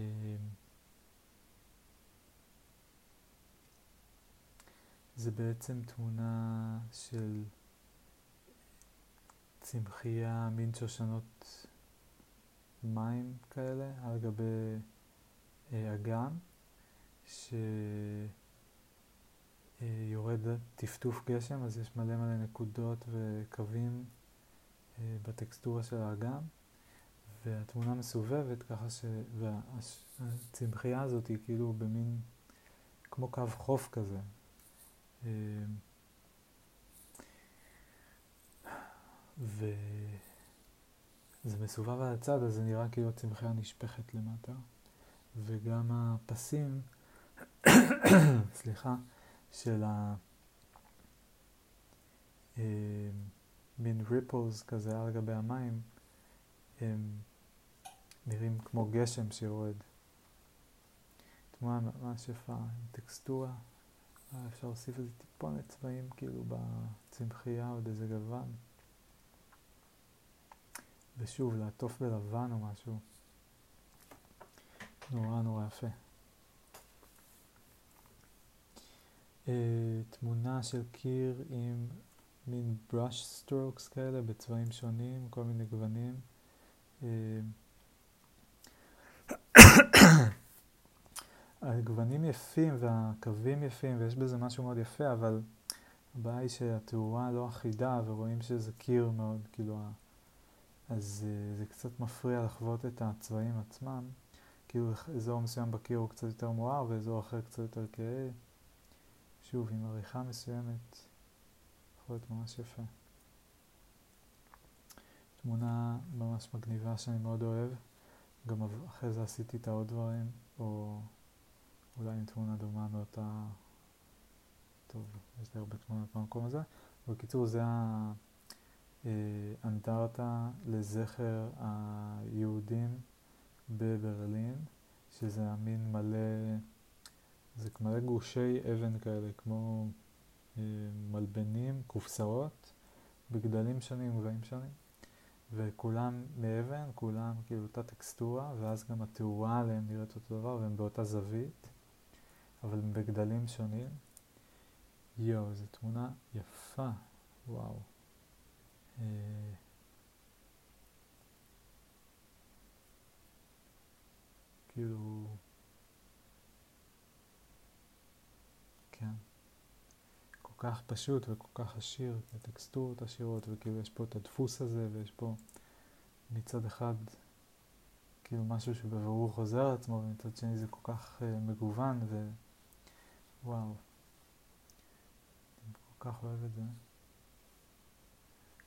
זה בעצם תמונה של צמחייה, מין שושנות מים כאלה, על גבי אה, אגם, שיורד טפטוף גשם, אז יש מלא מלא נקודות וקווים אה, בטקסטורה של האגם, והתמונה מסובבת ככה ש... והצמחייה הזאת היא כאילו במין, כמו קו חוף כזה. אה, וזה מסובב על הצד, אז זה נראה כאילו הצמחייה נשפכת למטה. וגם הפסים, סליחה, של ה... אה, מין ריפלס כזה על גבי המים, הם נראים כמו גשם שיורד. תמונה ממש יפה, עם טקסטורה. אפשר להוסיף איזה טיפונת צבעים כאילו בצמחייה, עוד איזה גוון. ושוב, לעטוף בלבן או משהו. נורא נורא יפה. Uh, תמונה של קיר עם מין brush strokes כאלה בצבעים שונים, כל מיני גוונים. Uh, הגוונים יפים והקווים יפים ויש בזה משהו מאוד יפה, אבל הבעיה היא שהתאורה לא אחידה ורואים שזה קיר מאוד, כאילו אז uh, זה קצת מפריע לחוות את הצבעים עצמם. כאילו אזור מסוים בקיר הוא קצת יותר מואר ואזור אחר קצת יותר כהה. שוב, עם עריכה מסוימת, יכול להיות ממש יפה. תמונה ממש מגניבה שאני מאוד אוהב. גם אחרי זה עשיתי איתה עוד דברים, או אולי עם תמונה דומה מאותה... טוב, יש לי הרבה תמונות במקום הזה. בקיצור, זה ה... אה, לזכר היהודים בברלין, שזה המין מלא, זה מלא גושי אבן כאלה, כמו אה, מלבנים, קופסאות, בגדלים שונים ובגעים שונים. וכולם מאבן, כולם כאילו אותה טקסטורה, ואז גם התאורה עליהם נראית אותו דבר, והם באותה זווית, אבל הם בגדלים שונים. יואו, זו תמונה יפה, וואו. אה, כאילו, כן, כל כך פשוט וכל כך עשיר, הטקסטורות עשירות, וכאילו יש פה את הדפוס הזה, ויש פה מצד אחד כאילו משהו שבבירור חוזר על עצמו, ומצד שני זה כל כך uh, מגוון, ווואו, אני כל כך אוהב את זה.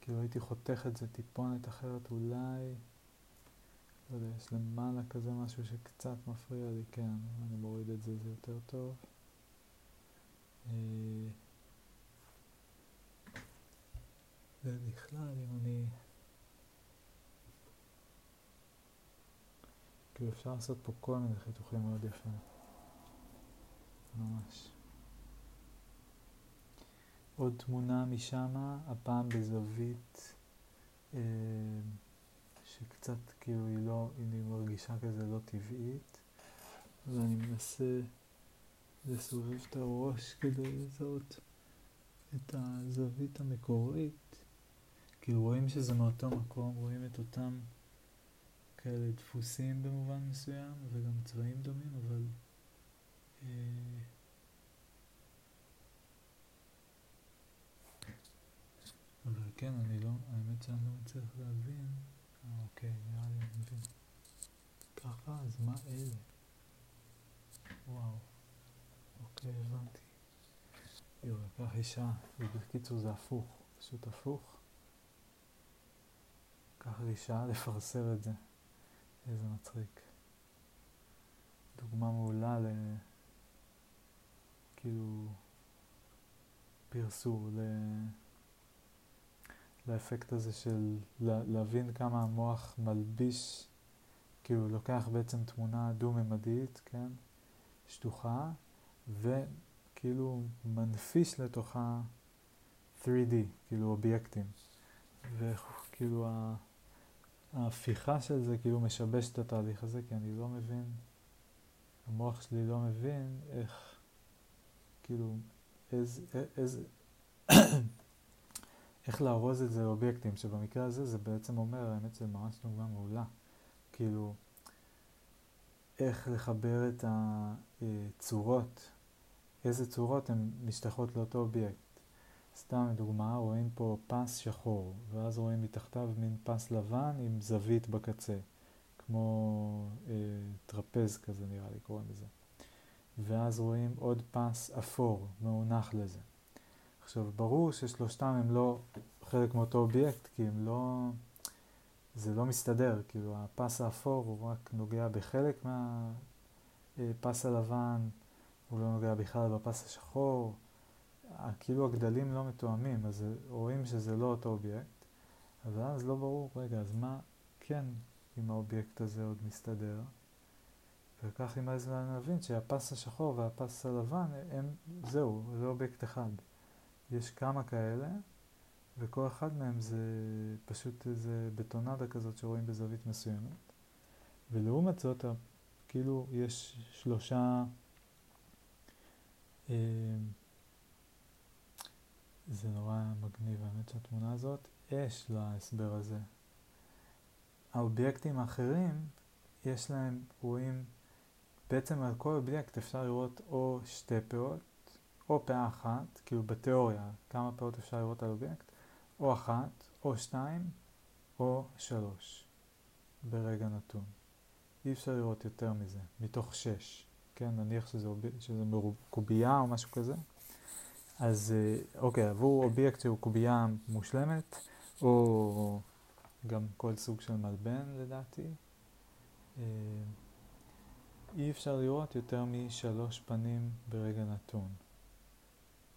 כאילו הייתי חותך את זה טיפונת אחרת אולי, לא יודע, יש למעלה כזה משהו שקצת מפריע לי, כן, אני מוריד את זה, זה יותר טוב. ובכלל, אם אני... כאילו אפשר לעשות פה כל מיני חיתוכים מאוד יפים. ממש. עוד תמונה משם, הפעם בזווית אה, שקצת כאילו היא לא, היא מרגישה כזה לא טבעית, ואני מנסה לסובב את הראש כדי לזהות את הזווית המקורית. כאילו רואים שזה מאותו מקום, רואים את אותם כאלה דפוסים במובן מסוים, וגם צבעים דומים, אבל... אה, אבל כן, אני לא, האמת שאני לא מצליח להבין. אה, אוקיי, נראה לי אני מבין. ככה, אז מה אלה? וואו. אוקיי, הבנתי. יואו, לקח אישה. בקיצור, זה הפוך. פשוט הפוך. לקח לי שעה לפרסם את זה. איזה מצחיק. דוגמה מעולה ל... כאילו... פרסור, ל... לאפקט הזה של להבין כמה המוח מלביש כאילו לוקח בעצם תמונה דו-ממדית, כן, שטוחה, וכאילו מנפיש לתוכה 3D, כאילו אובייקטים. וכאילו ההפיכה של זה כאילו משבש את התהליך הזה, כי אני לא מבין, המוח שלי לא מבין איך, כאילו, איזה, איזה, איך לארוז את זה לאובייקטים, שבמקרה הזה זה בעצם אומר, האמת שזה ממש דוגמה מעולה, כאילו, איך לחבר את הצורות, איזה צורות הן משתייכות לאותו אובייקט. סתם לדוגמה, רואים פה פס שחור, ואז רואים מתחתיו מין פס לבן עם זווית בקצה, כמו אה, טרפז כזה נראה לי קוראים לזה. ואז רואים עוד פס אפור, מאונח לזה. עכשיו, ברור ששלושתם הם לא חלק מאותו אובייקט, כי הם לא... זה לא מסתדר, כאילו הפס האפור הוא רק נוגע בחלק מהפס הלבן, הוא לא נוגע בכלל בפס השחור, כאילו הגדלים לא מתואמים, אז רואים שזה לא אותו אובייקט, אבל אז לא ברור, רגע, אז מה כן עם האובייקט הזה עוד מסתדר? וכך עם הזמן נבין שהפס השחור והפס הלבן הם, זהו, זה אובייקט אחד. יש כמה כאלה, וכל אחד מהם זה פשוט איזה בטונדה כזאת שרואים בזווית מסוימת. ולעומת זאת, כאילו יש שלושה, אה, זה נורא מגניב האמת שהתמונה הזאת, יש להסבר הזה. האובייקטים האחרים, יש להם, רואים, בעצם על כל אובייקט אפשר לראות או שתי פאות, או פאה אחת, כאילו בתיאוריה, כמה פאות אפשר לראות על אובייקט, או אחת, או שתיים, או שלוש, ברגע נתון. אי אפשר לראות יותר מזה, מתוך שש, כן, נניח שזה, שזה קובייה או משהו כזה. אז אה, אוקיי, עבור אובייקט שהוא קובייה מושלמת, או גם כל סוג של מלבן לדעתי, אה, אי אפשר לראות יותר משלוש פנים ברגע נתון.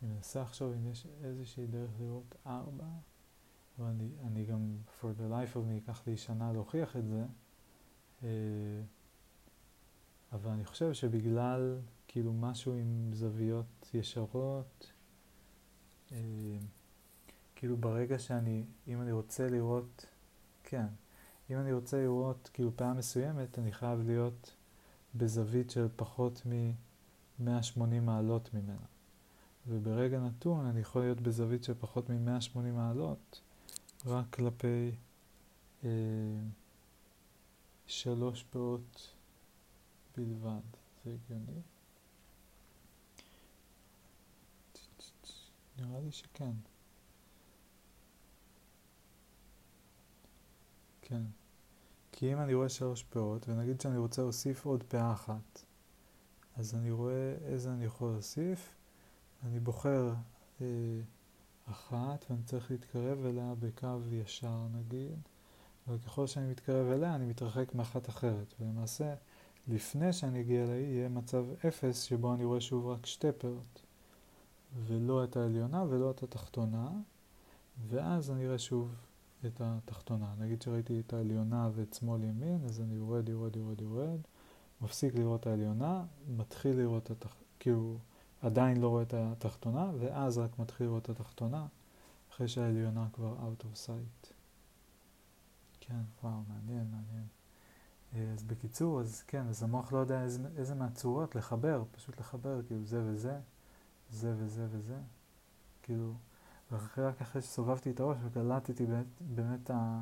אני מנסה עכשיו אם יש איזושהי דרך לראות ארבע, אבל אני, גם, for the life of me, ייקח לי שנה להוכיח את זה, אה, אבל אני חושב שבגלל כאילו משהו עם זוויות ישרות, כאילו ברגע שאני, אם אני רוצה לראות, כן, אם אני רוצה לראות כאילו פעם מסוימת, אני חייב להיות בזווית של פחות מ-180 מעלות ממנה. וברגע נתון אני יכול להיות בזווית של פחות מ-180 מעלות רק כלפי אה, שלוש פאות בלבד. זה הגיוני? נראה לי שכן. כן. כי אם אני רואה שלוש פאות, ונגיד שאני רוצה להוסיף עוד פאה אחת, אז אני רואה איזה אני יכול להוסיף, אני בוחר אה, אחת ואני צריך להתקרב אליה בקו ישר נגיד, וככל שאני מתקרב אליה אני מתרחק מאחת אחרת, ולמעשה לפני שאני אגיע אליה יהיה מצב אפס שבו אני רואה שוב רק שתי פאות. ולא את העליונה ולא את התחתונה, ואז אני אראה שוב את התחתונה. נגיד שראיתי את העליונה ואת שמאל ימין, אז אני יורד, יורד, יורד, יורד, מפסיק לראות את העליונה, מתחיל לראות את התחתונה, כאילו עדיין לא רואה את התחתונה, ואז רק מתחיל לראות את התחתונה, אחרי שהעליונה כבר out of sight. כן, וואו, מעניין, מעניין. אה, אז בקיצור, אז כן, אז המוח לא יודע איזה, איזה מהצורות לחבר, פשוט לחבר, כאילו זה וזה. זה וזה וזה. כאילו, רק אחרי שסובבתי את הראש וקלטתי באמת, באמת ה...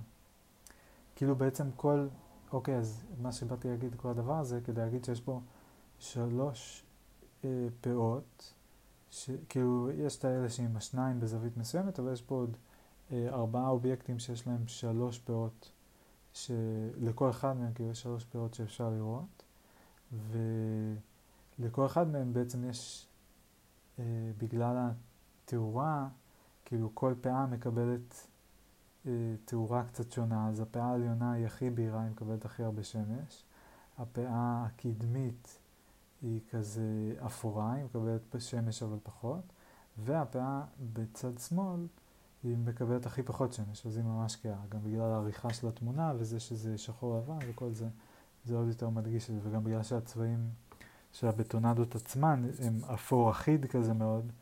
כאילו בעצם כל, אוקיי, אז מה שבאתי להגיד כל הדבר הזה, כדי להגיד שיש פה שלוש אה, פאות, כאילו יש את האלה שעם השניים בזווית מסוימת, אבל יש פה עוד אה, ארבעה אובייקטים שיש להם שלוש פאות, שלכל אחד מהם כאילו יש שלוש פאות שאפשר לראות, ולכל אחד מהם בעצם יש בגלל התאורה, כאילו כל פאה מקבלת אה, תאורה קצת שונה, אז הפאה העליונה היא הכי בהירה, היא מקבלת הכי הרבה שמש. הפאה הקדמית היא כזה אפורה, היא מקבלת שמש אבל פחות, והפאה בצד שמאל היא מקבלת הכי פחות שמש, אז היא ממש כהה, גם בגלל העריכה של התמונה וזה שזה שחור לבן וכל זה, זה עוד יותר מדגיש את זה, וגם בגלל שהצבעים של הבטונדות עצמן הם אפור אחיד כזה מאוד,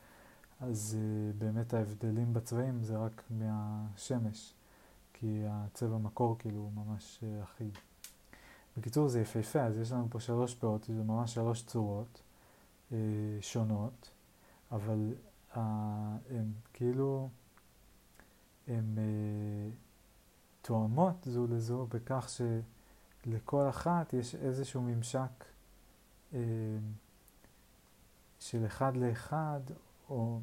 אז uh, באמת ההבדלים בצבעים זה רק מהשמש, כי הצבע מקור כאילו הוא ממש uh, אחיד. בקיצור זה יפהפה, אז יש לנו פה שלוש פאות, זה ממש שלוש צורות uh, שונות, אבל uh, הם כאילו, הם uh, תואמות זו לזו בכך שלכל אחת יש איזשהו ממשק של אחד לאחד, או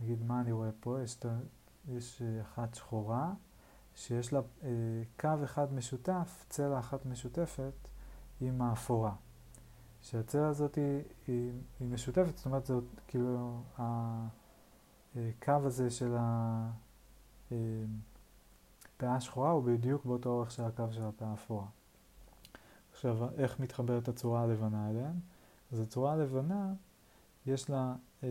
נגיד מה אני רואה פה, יש, יש אחת שחורה שיש לה אה, קו אחד משותף, צלע אחת משותפת עם האפורה. שהצלע הזאת היא, היא, היא משותפת, זאת אומרת, זאת כאילו הקו הזה של הפאה השחורה הוא בדיוק באותו אורך של הקו של הפאה האפורה. עכשיו, איך מתחברת הצורה הלבנה אליהן? אז הצורה הלבנה, יש לה אה,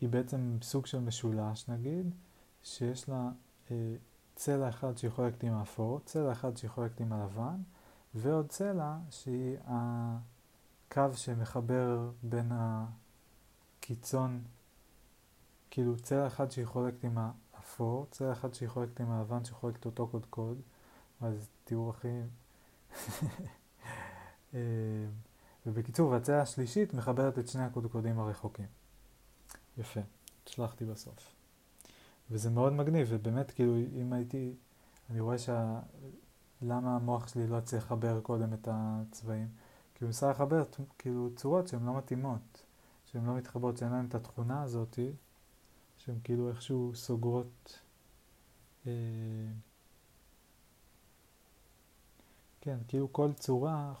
היא בעצם סוג של משולש נגיד, שיש לה אה, צלע אחד שהיא חולקת עם האפור, צלע אחד שהיא חולקת עם הלבן, ועוד צלע שהיא הקו שמחבר בין הקיצון, כאילו צלע אחד שהיא חולקת עם האפור, צלע אחד שהיא חולקת עם הלבן שחולקת אותו קודקוד, אז תיאור הכי... אה, ובקיצור, והצלע השלישית מחברת את שני הקודקודים הרחוקים. יפה, הצלחתי בסוף. וזה מאוד מגניב, ובאמת, כאילו, אם הייתי, אני רואה שה... למה המוח שלי לא צריך לחבר קודם את הצבעים? כי הוא ניסה לחבר כאילו צורות שהן לא מתאימות, שהן לא מתחברות, שאין להן את התכונה הזאתי, שהן כאילו איכשהו סוגרות... אה, כן, כאילו כל צורה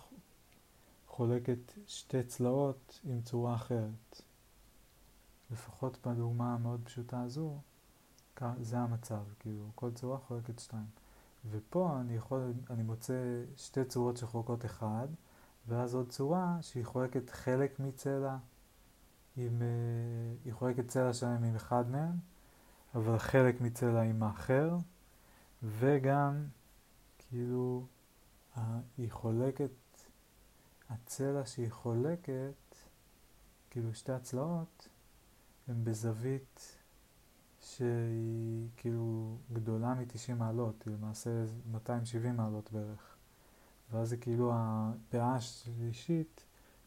חולקת שתי צלעות עם צורה אחרת. לפחות בדוגמה המאוד פשוטה הזו, זה המצב, כאילו כל צורה חולקת שתיים. ופה אני יכול, אני מוצא שתי צורות שחולקות אחד, ואז עוד צורה שהיא חולקת חלק מצלע, עם, אה, היא חולקת צלע שלהם עם אחד מהם, אבל חלק מצלע עם האחר, וגם כאילו היא חולקת, הצלע שהיא חולקת, כאילו שתי הצלעות, הם בזווית שהיא כאילו גדולה מ-90 מעלות, היא למעשה 270 מעלות בערך. ואז זה כאילו הפאה השלישית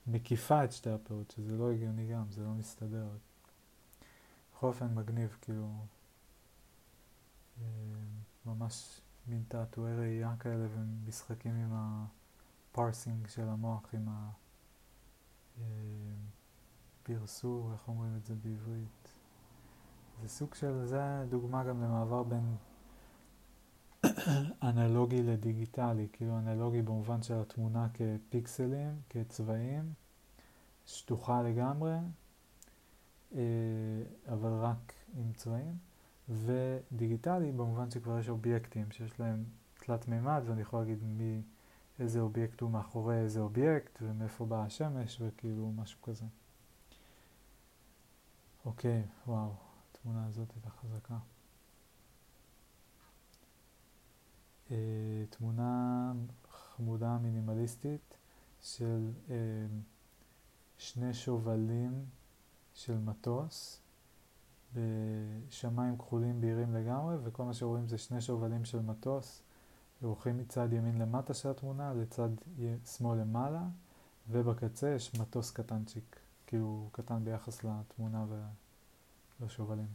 מקיפה את שתי הפאות, שזה לא הגיוני גם, זה לא מסתדר. בכל אופן מגניב, כאילו, אה, ממש מין תעתועי ראייה כאלה ומשחקים עם הפרסינג של המוח, עם ה... אה, איך אומרים את זה בעברית? זה סוג של, זה דוגמה גם למעבר בין אנלוגי לדיגיטלי, כאילו אנלוגי במובן של התמונה כפיקסלים, כצבעים, שטוחה לגמרי, אה, אבל רק עם צבעים, ודיגיטלי במובן שכבר יש אובייקטים שיש להם תלת מימד ואני יכול להגיד מי, איזה אובייקט הוא מאחורי איזה אובייקט ומאיפה באה השמש וכאילו משהו כזה. אוקיי, וואו, התמונה הזאת הייתה חזקה. אה, תמונה חמודה מינימליסטית של uh, שני שובלים של מטוס בשמיים כחולים בהירים לגמרי וכל מה שרואים זה שני שובלים של מטוס הולכים מצד ימין למטה של התמונה לצד שמאל למעלה ובקצה יש מטוס קטנצ'יק כאילו קטן ביחס לתמונה ולשובלים.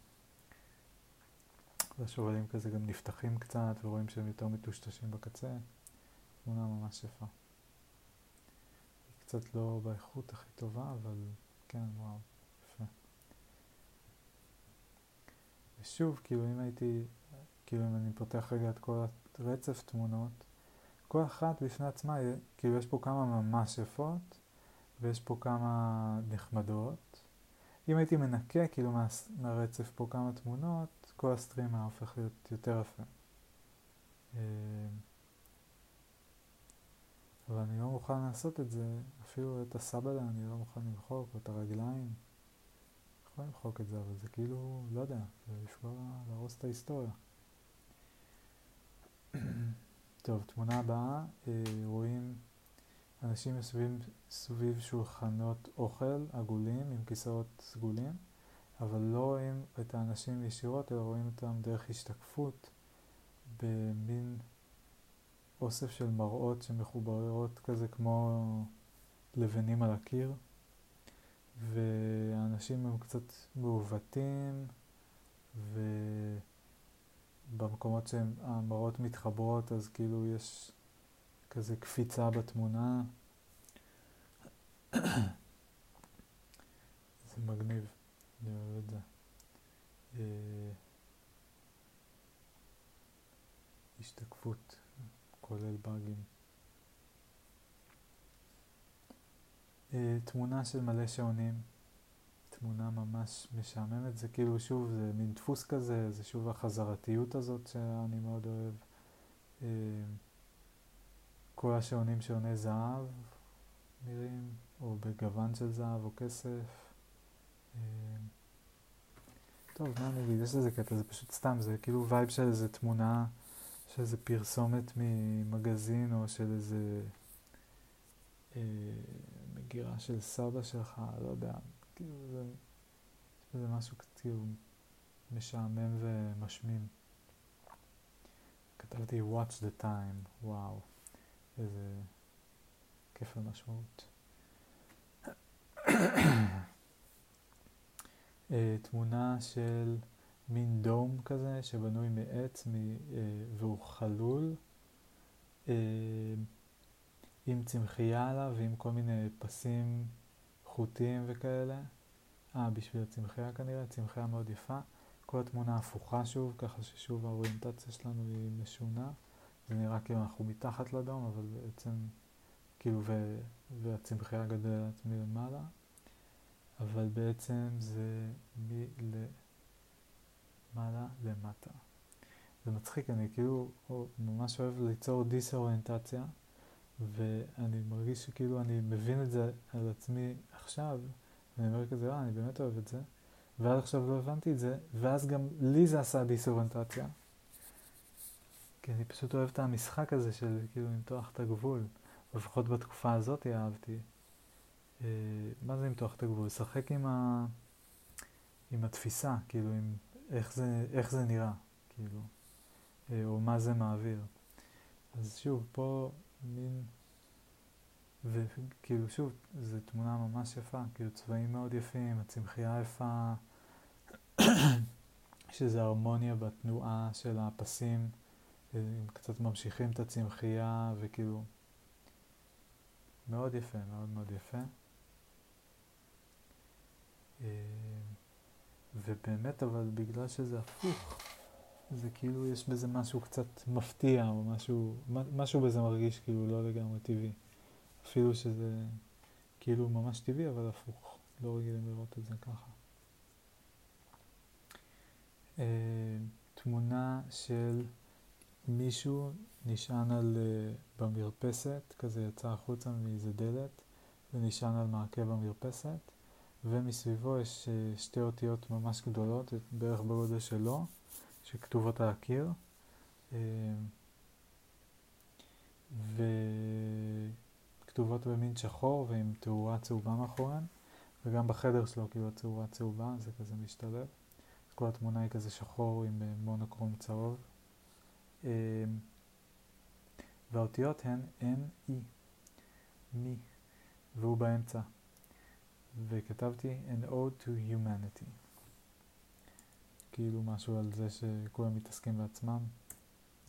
והשובלים כזה גם נפתחים קצת ורואים שהם יותר מטושטשים בקצה. תמונה ממש יפה. קצת לא באיכות הכי טובה, אבל כן, וואו, יפה. ושוב, כאילו אם הייתי, כאילו אם אני פותח רגע את כל הרצף תמונות, כל אחת בפני עצמה, כאילו יש פה כמה ממש יפות, ויש פה כמה נחמדות. אם הייתי מנקה כאילו מה, מהרצף פה כמה תמונות, כל הסטרים היה הופך להיות יותר יפה. אה, אבל אני לא מוכן לעשות את זה, אפילו את הסבלה אני לא מוכן למחוק, או את הרגליים. יכול למחוק את זה, אבל זה כאילו, לא יודע, זה לפגוע, להרוס את ההיסטוריה. טוב, תמונה הבאה, אה, רואים אנשים יושבים סביב שולחנות אוכל עגולים עם כיסאות סגולים, אבל לא רואים את האנשים ישירות, אלא רואים אותם דרך השתקפות במין אוסף של מראות שמחוברות כזה כמו לבנים על הקיר, והאנשים הם קצת מעוותים, ובמקומות שהמראות מתחברות אז כאילו יש כזה קפיצה בתמונה. זה מגניב, אני אוהב את זה. אה, השתקפות, כולל באגים. תמונה של מלא שעונים, תמונה ממש משעממת, זה כאילו שוב, זה מין דפוס כזה, זה שוב החזרתיות הזאת שאני מאוד אוהב. אה, כל השעונים שעוני זהב נראים, או בגוון של זהב או כסף. אה, טוב, מה אני אגיד, יש איזה קטע, זה פשוט סתם, זה כאילו וייב של איזה תמונה, של איזה פרסומת ממגזין או של איזה אה, מגירה של סבא שלך, לא יודע, כאילו זה, זה משהו כאילו משעמם ומשמים. כתבתי watch the time, וואו. איזה כפל משמעות. אה, תמונה של מין דום כזה שבנוי מעץ uh, והוא חלול עם צמחייה עליו ועם כל מיני פסים חוטים וכאלה. אה, בשביל הצמחייה כנראה, צמחייה מאוד יפה. כל התמונה הפוכה שוב, ככה ששוב האוריינטציה שלנו היא משונה. זה נראה כאילו אנחנו מתחת לדום, אבל בעצם, כאילו, ו, והצמחייה גדלת מלמעלה, אבל בעצם זה מלמעלה למטה. זה מצחיק, אני כאילו ממש אוהב ליצור דיסאוריינטציה, ואני מרגיש שכאילו אני מבין את זה על עצמי עכשיו, ואני אומר כזה, אה, אני באמת אוהב את זה, ועד עכשיו לא הבנתי את זה, ואז גם לי זה עשה דיסאוריינטציה. כי אני פשוט אוהב את המשחק הזה של כאילו למתוח את הגבול. לפחות בתקופה הזאת אהבתי. אה, מה זה למתוח את הגבול? לשחק עם, ה... עם התפיסה, כאילו, עם איך זה, איך זה נראה, כאילו, אה, או מה זה מעביר. אז שוב, פה מין, וכאילו שוב, זו תמונה ממש יפה, כאילו צבעים מאוד יפים, הצמחייה יפה, שזה הרמוניה בתנועה של הפסים. הם קצת ממשיכים את הצמחייה וכאילו מאוד יפה, מאוד מאוד יפה. אה, ובאמת אבל בגלל שזה הפוך, זה כאילו יש בזה משהו קצת מפתיע או משהו, משהו בזה מרגיש כאילו לא לגמרי טבעי. אפילו שזה כאילו ממש טבעי אבל הפוך, לא רגילים לראות את זה ככה. אה, תמונה של מישהו נשען על, uh, במרפסת, כזה יצא החוצה מאיזה דלת, ונשען על מעקה במרפסת, ומסביבו יש uh, שתי אותיות ממש גדולות, בערך בגודל שלו, שכתובות על הקיר, uh, וכתובות במין שחור ועם תאורה צהובה מאחוריהן, וגם בחדר שלו כאילו התאורה צהובה, זה כזה משתלב. כל התמונה היא כזה שחור עם מונוקרום צהוב. אמ, והאותיות הן M-E, מי, והוא באמצע. וכתבתי an ode to humanity. כאילו משהו על זה שכולם מתעסקים בעצמם,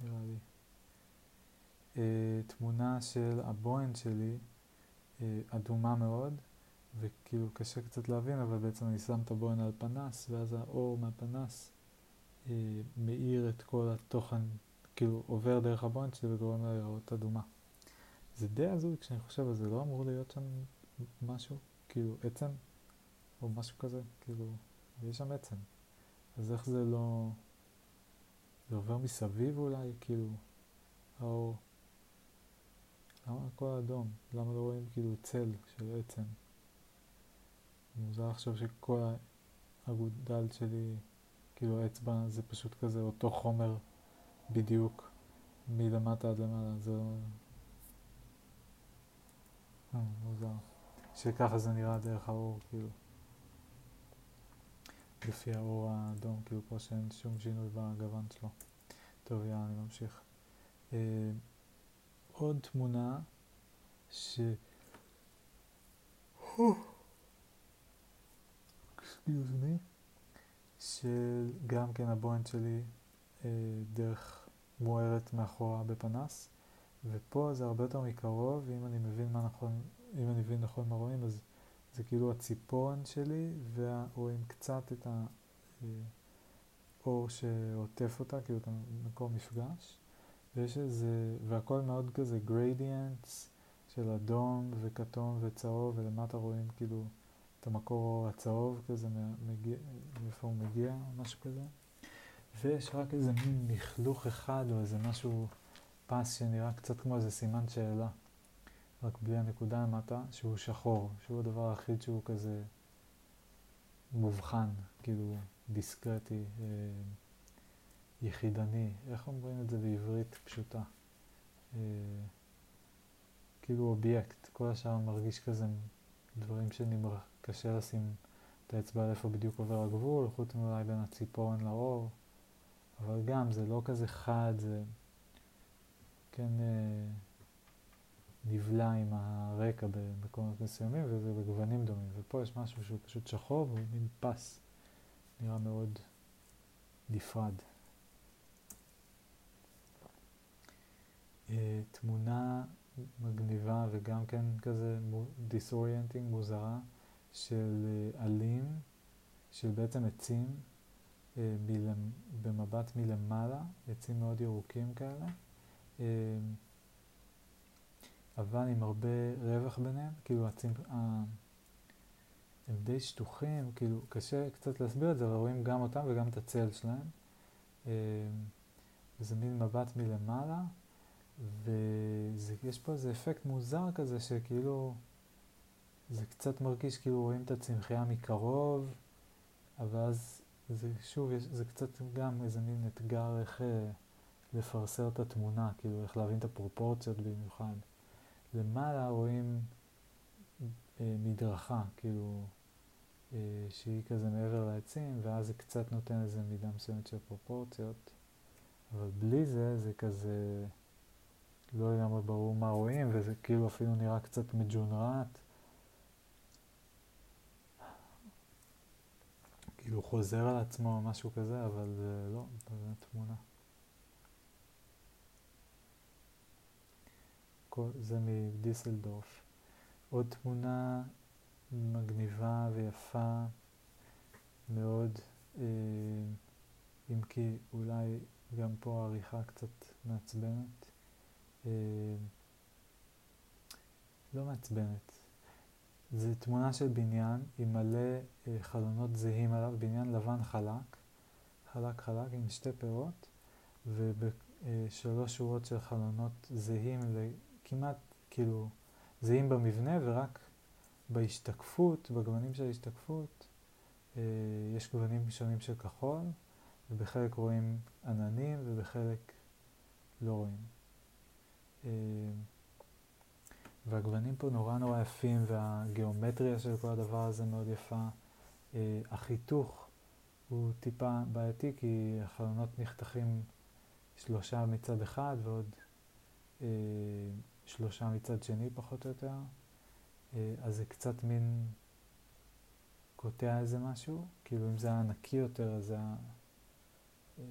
נראה לי. Uh, תמונה של הבוהן שלי, uh, אדומה מאוד, וכאילו קשה קצת להבין, אבל בעצם אני שם את הבוהן על פנס, ואז האור מהפנס uh, מאיר את כל התוכן כאילו עובר דרך הבוינט שלי וגורם לה לראות אדומה. זה די הזוי כשאני חושב על זה, לא אמור להיות שם משהו, כאילו עצם, או משהו כזה, כאילו, יש שם עצם. אז איך זה לא... זה עובר מסביב אולי, כאילו, האור. למה הכל אדום? למה לא רואים כאילו צל של עצם? מוזר עכשיו שכל האגודל שלי, כאילו האצבע זה פשוט כזה אותו חומר בדיוק מלמטה עד למעלה, זה לא... אה, מוזר. שככה זה נראה דרך האור, כאילו. לפי האור האדום, כאילו פה שאין שום שינוי בגוון שלו. טוב, יאללה, אני ממשיך. אה, עוד תמונה ש... excuse me, של גם כן הבוהן שלי אה, דרך מוארת מאחורה בפנס, ופה זה הרבה יותר מקרוב, ואם אני מבין מה נכון, אם אני מבין נכון מה רואים, אז זה כאילו הציפורן שלי, ורואים קצת את האור שעוטף אותה, כאילו את המקום מפגש, ויש איזה, והכל מאוד כזה גרדיאנטס של אדום וכתום וצהוב, ולמטה רואים כאילו את המקור הצהוב כזה, מאיפה הוא מגיע, משהו כזה. ויש רק איזה מין לכלוך אחד, או איזה משהו, פס שנראה קצת כמו איזה סימן שאלה. רק בלי הנקודה למטה, שהוא שחור, שהוא הדבר היחיד שהוא כזה מובחן, כאילו דיסקרטי, אה, יחידני, איך אומרים את זה בעברית פשוטה? אה, כאילו אובייקט, כל השאר מרגיש כזה דברים שקשה לשים את האצבע על איפה בדיוק עובר הגבול, חוץ מאולי בין הציפורן לאור, אבל גם זה לא כזה חד, זה כן... אה, נבלע עם הרקע במקומות מסוימים וזה בגוונים דומים. ופה יש משהו שהוא פשוט שחור והוא מין פס. נראה מאוד נפרד. Uh, תמונה מגניבה וגם כן כזה disorienting, מוזרה, של uh, עלים, של בעצם עצים מלמ... במבט מלמעלה, עצים מאוד ירוקים כאלה. אבל עם הרבה רווח ביניהם, כאילו הצמח... הם די שטוחים, כאילו קשה קצת להסביר את זה, אבל רואים גם אותם וגם את הצל שלהם. אמ, וזה מין מבט מלמעלה, ויש פה איזה אפקט מוזר כזה שכאילו, זה קצת מרגיש כאילו רואים את הצמחייה מקרוב, אבל אז זה שוב, יש, זה קצת גם איזה מין אתגר איך אה, לפרסר את התמונה, כאילו איך להבין את הפרופורציות במיוחד. למעלה רואים אה, מדרכה, כאילו, אה, שהיא כזה מעבר לעצים, ואז זה קצת נותן איזה מידה מסוימת של פרופורציות, אבל בלי זה, זה כזה לא לגמרי ברור מה רואים, וזה כאילו אפילו נראה קצת מג'ונרט. כאילו חוזר על עצמו או משהו כזה, אבל זה לא, זה תמונה. זה מדיסלדורף. עוד תמונה מגניבה ויפה מאוד, אה, אם כי אולי גם פה העריכה קצת מעצבנת. אה, לא מעצבנת. זו תמונה של בניין עם מלא אה, חלונות זהים עליו, בניין לבן חלק, חלק חלק עם שתי פירות, ובשלוש שורות של חלונות זהים כמעט כאילו זהים במבנה ורק בהשתקפות, בגוונים של ההשתקפות, אה, יש גוונים שונים של כחול, ובחלק רואים עננים ובחלק לא רואים. אה, והגוונים פה נורא נורא יפים והגיאומטריה של כל הדבר הזה מאוד יפה. אה, החיתוך הוא טיפה בעייתי כי החלונות נחתכים שלושה מצד אחד ועוד שלושה מצד שני פחות או יותר, אה, אז זה קצת מין קוטע איזה משהו, כאילו אם זה היה נקי יותר אז זה היה אה,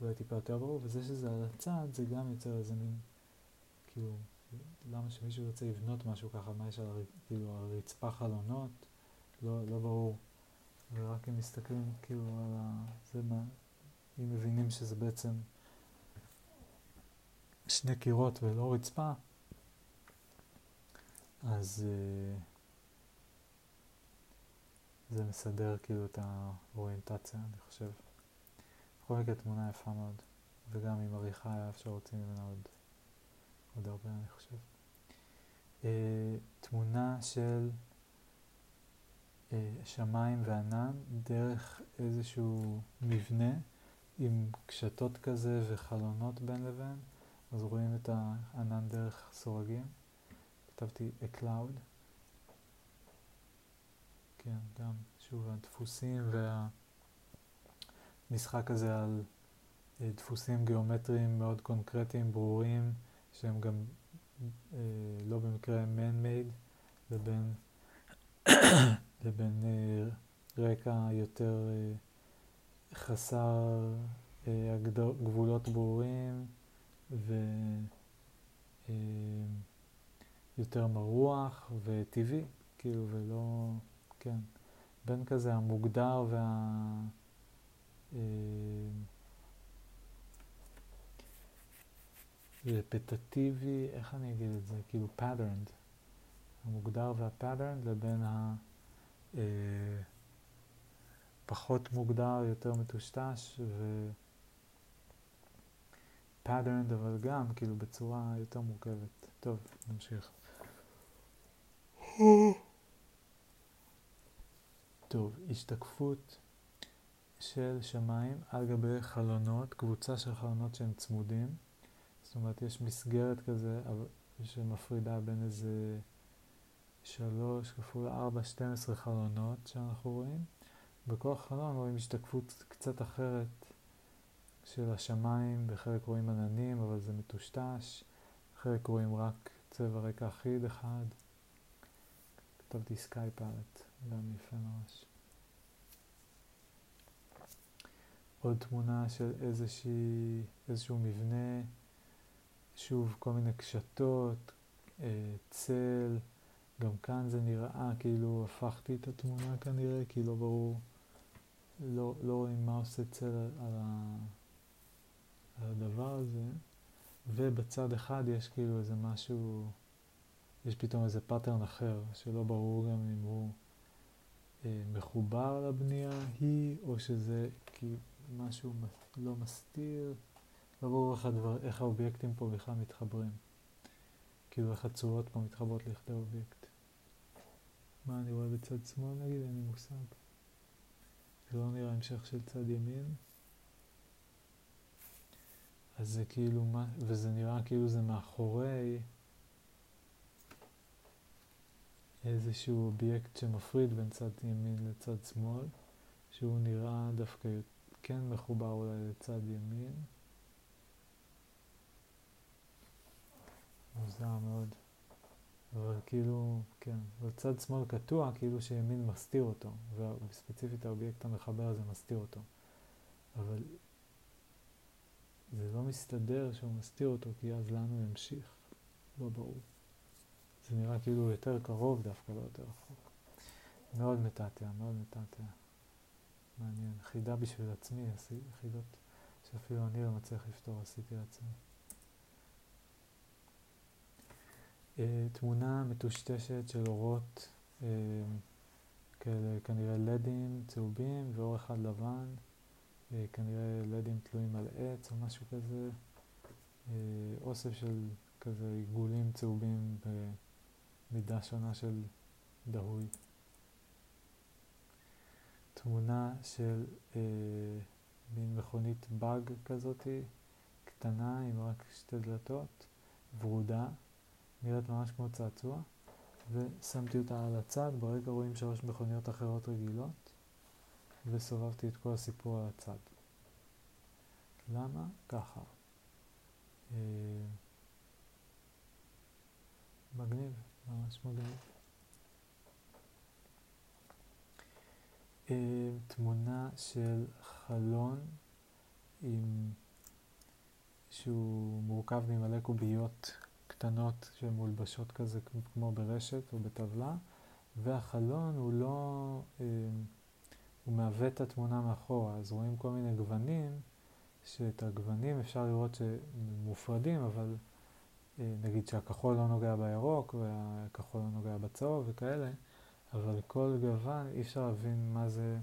אולי טיפה יותר ברור, וזה שזה על הצד זה גם יוצר איזה מין, כאילו, למה שמישהו ירצה לבנות משהו ככה, מה יש על הר... כאילו, הרצפה חלונות, לא, לא ברור. ורק אם מסתכלים כאילו על ה... זה מה... אם מבינים שזה בעצם שני קירות ולא רצפה, אז uh, זה מסדר כאילו את האוריינטציה, אני חושב. בכל מקרה תמונה יפה מאוד, וגם עם עריכה היה אפשר להוציא ממנה עוד, עוד הרבה, אני חושב. Uh, תמונה של uh, שמיים וענן דרך איזשהו מבנה עם קשתות כזה וחלונות בין לבין, אז רואים את הענן דרך סורגים. כתבתי a cloud. כן, גם, שוב, הדפוסים והמשחק הזה על אה, דפוסים גיאומטריים מאוד קונקרטיים, ברורים, שהם גם אה, לא במקרה man-made, לבין, לבין אה, רקע יותר אה, חסר אה, גבולות ברורים ויותר אה, מרוח וטבעי, כאילו, ולא, כן, בין כזה המוגדר וה... אה, רפטטיבי, איך אני אגיד את זה? כאילו patterned, המוגדר וה-patterned לבין ה... אה, פחות מוגדר, יותר מטושטש ו... patterned, אבל גם כאילו בצורה יותר מורכבת. טוב, נמשיך. טוב, השתקפות של שמיים על גבי חלונות, קבוצה של חלונות שהם צמודים. זאת אומרת, יש מסגרת כזה שמפרידה בין איזה שלוש כפול ארבע, שתים עשרה חלונות שאנחנו רואים. בכל חלון רואים השתקפות קצת אחרת של השמיים, בחלק רואים עננים, אבל זה מטושטש, בחלק רואים רק צבע רקע אחיד אחד. כתבתי סקאי פלט, גם יפה ממש. עוד תמונה של איזושהי, איזשהו מבנה, שוב כל מיני קשתות, אה, צל, גם כאן זה נראה כאילו הפכתי את התמונה כנראה, כי לא ברור, לא, לא רואים מה עושה צל על, ה, על הדבר הזה, ובצד אחד יש כאילו איזה משהו, יש פתאום איזה pattern אחר, שלא ברור גם אם הוא אה, מחובר לבנייה היא, או שזה כאילו משהו לא מסתיר, לא ברור איך, הדבר, איך האובייקטים פה בכלל מתחברים. כאילו איך הצורות פה מתחברות לכדי אובייקט. מה אני רואה בצד שמאל נגיד? אין לי מושג. זה לא נראה המשך של צד ימין. אז זה כאילו, מה, וזה נראה כאילו זה מאחורי איזשהו אובייקט שמפריד בין צד ימין לצד שמאל, שהוא נראה דווקא כן מחובר אולי לצד ימין. מוזר מאוד. אבל כאילו, כן, בצד שמאל קטוע, כאילו שימין מסתיר אותו, וספציפית האובייקט המחבר הזה מסתיר אותו. אבל זה לא מסתדר שהוא מסתיר אותו, כי אז לאן הוא ימשיך? לא ברור. זה נראה כאילו יותר קרוב דווקא, לא יותר רחוק. מאוד מתעתע, מאוד מתעתע. מעניין. חידה בשביל עצמי, חידות שאפילו אני לא מצליח לפתור, עשיתי לעצמי. אה, תמונה מטושטשת של אורות אה, כאלה, כנראה לדים צהובים ואור אחד לבן, אה, כנראה לדים תלויים על עץ או משהו כזה, אוסף של כזה עיגולים צהובים במידה שונה של דהוי. תמונה של אה, מין מכונית באג כזאתי, קטנה עם רק שתי דלתות, ורודה. נראית ממש כמו צעצוע, ושמתי אותה על הצד, ברגע רואים שלוש מכוניות אחרות רגילות, וסובבתי את כל הסיפור על הצד. למה? ככה. אה, מגניב, ממש מגניב. אה, תמונה של חלון עם שהוא מורכב ממלא קוביות קטנות שמולבשות כזה כמו ברשת או בטבלה, והחלון הוא לא, אה, הוא מעוות את התמונה מאחורה, אז רואים כל מיני גוונים, שאת הגוונים אפשר לראות שמופרדים, אבל אה, נגיד שהכחול לא נוגע בירוק והכחול לא נוגע בצהוב וכאלה, אבל כל גוון אי אפשר להבין מה זה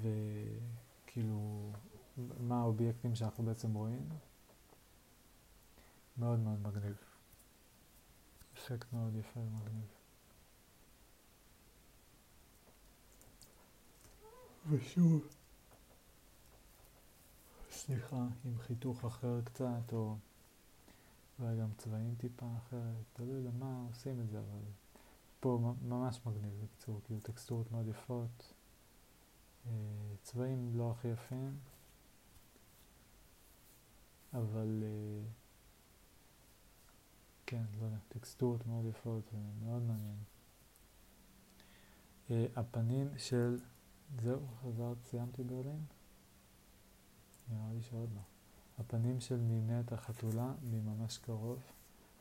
וכאילו מה האובייקטים שאנחנו בעצם רואים. מאוד מאוד מגניב. אפקט מאוד יפה ומגניב. ושוב, סליחה, עם חיתוך אחר קצת, או אולי גם צבעים טיפה אחרת, תלוי למה עושים את זה, אבל פה ממש מגניב בקיצור, כאילו טקסטורות מאוד יפות, אה, צבעים לא הכי יפים, אבל אה, כן, לא יודע, טקסטורות מאוד יפות ומאוד מעניין. אה, הפנים של, זהו, חזרת, סיימתי ברלין? נראה לי שעוד לא. הפנים של נינת החתולה מממש קרוב.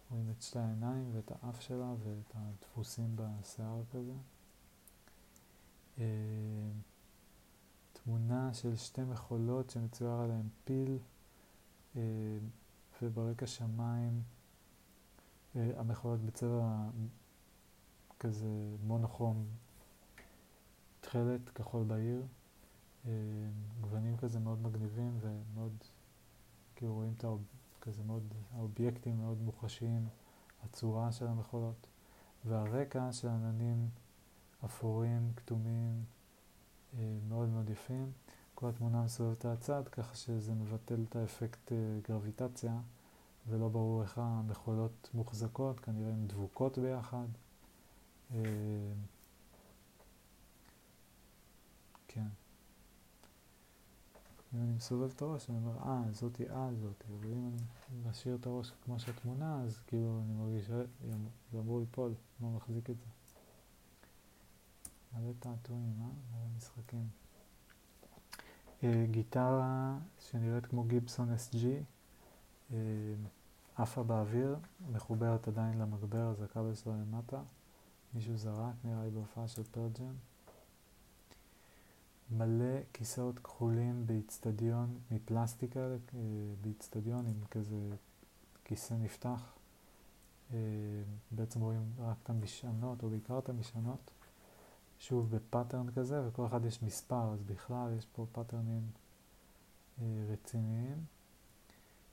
רואים את שתי העיניים ואת האף שלה ואת הדפוסים בשיער כזה. אה, תמונה של שתי מכולות שמצויר עליהן פיל אה, וברקע שמיים אה, המכולות בצבע כזה מונוכרום תכלת כחול בהיר גוונים כזה מאוד מגניבים ומאוד כאילו רואים את כזה מאוד, האובייקטים מאוד מוחשיים, הצורה של המכולות, והרקע של עננים אפורים, כתומים, אה, מאוד מאוד יפים. כל התמונה מסובבת הצד, ככה שזה מבטל את האפקט אה, גרביטציה, ולא ברור איך המכולות מוחזקות, כנראה הן דבוקות ביחד. אה, כן. אם אני מסובב את הראש, אני אומר, אה, זאתי אה, זאתי, אבל אם אני משאיר את הראש כמו שהתמונה, אז כאילו אני מרגיש, אה, זה אמור ליפול, לא מחזיק את זה. מלא תעתועים, אה? מלא משחקים. אה, גיטרה שנראית כמו גיבסון SG, אה, עפה באוויר, מחוברת עדיין למגבר, אז הכבל שלה למטה. מישהו זרק, נראה לי בהופעה של פרג'ן. מלא כיסאות כחולים באיצטדיון מפלסטיק כאלה, אה, באיצטדיון עם כזה כיסא נפתח. אה, בעצם רואים רק את המשענות, או בעיקר את המשענות. שוב ב pattern כזה, וכל אחד יש מספר, אז בכלל יש פה פאטרנים אה, רציניים.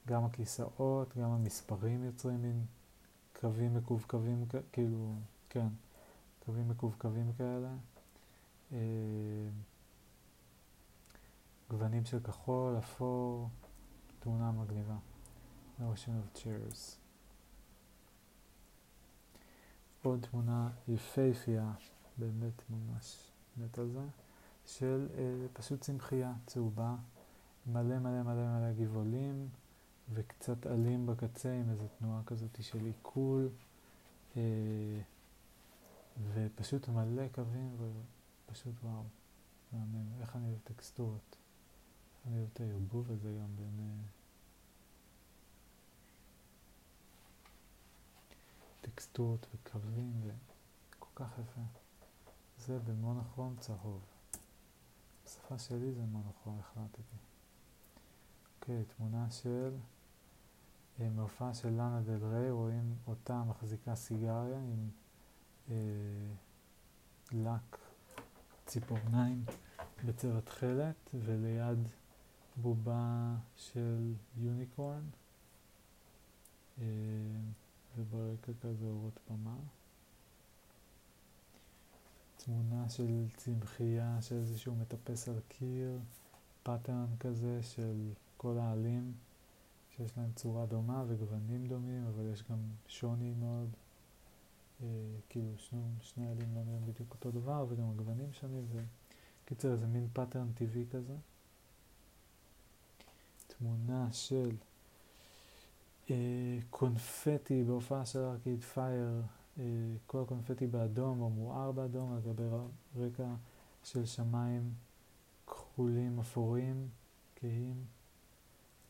גם הכיסאות, גם המספרים יוצרים מין קווים מקווקווים, כאילו, כן, קווים מקווקווים כאלה. גוונים של כחול, אפור, תמונה מגניבה. Ocean of Chairs. עוד תמונה יפהפייה, באמת ממש מת על זה, של אה, פשוט צמחייה צהובה, מלא מלא מלא מלא גבעולים וקצת עלים בקצה עם איזו תנועה כזאת של עיכול אה, ופשוט מלא קווים ופשוט וואו, מהמם, איך אני אוהב טקסטורות. אוהב את הערבוב הזה גם בין... אה, טקסטורות וקווים וכל כך יפה. זה במונוכרום צהוב. בשפה שלי זה מונוכרום, החלטתי. אוקיי, תמונה של אה, מהופעה של לאנה דל ריי, רואים אותה מחזיקה סיגריה עם אה, לק ציפורניים בצבע תכלת, וליד בובה של יוניקורן אה, וברקע כזה אורות במה. תמונה של צמחייה שאיזשהו מטפס על קיר, pattern כזה של כל העלים שיש להם צורה דומה וגוונים דומים, אבל יש גם שוני מאוד. אה, כאילו שני, שני עלים לא נראים בדיוק אותו דבר וגם הגוונים שונים. וקיצר איזה מין pattern טבעי כזה. תמונה של אה, קונפטי בהופעה של ארקיד פייר, אה, כל הקונפטי באדום או מואר באדום על גבי רקע של שמיים כחולים אפורים, כהים,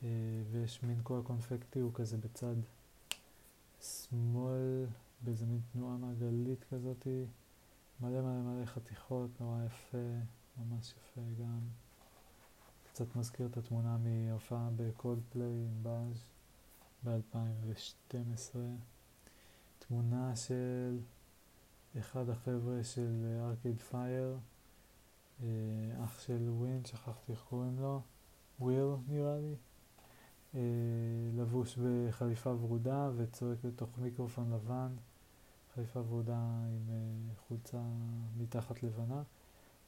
אה, ויש מין כל הקונפטי הוא כזה בצד שמאל, באיזה מין תנועה מעגלית כזאתי, מלא מלא מלא חתיכות, נורא יפה, ממש יפה גם. קצת מזכיר את התמונה מהופעה בקולדפליי עם באז ב-2012. תמונה של אחד החבר'ה של Arcade Fire, אה, אח של Win, שכחתי איך קוראים לו, Will נראה לי, אה, לבוש בחליפה ורודה וצועק לתוך מיקרופון לבן, חליפה ורודה עם אה, חולצה מתחת לבנה,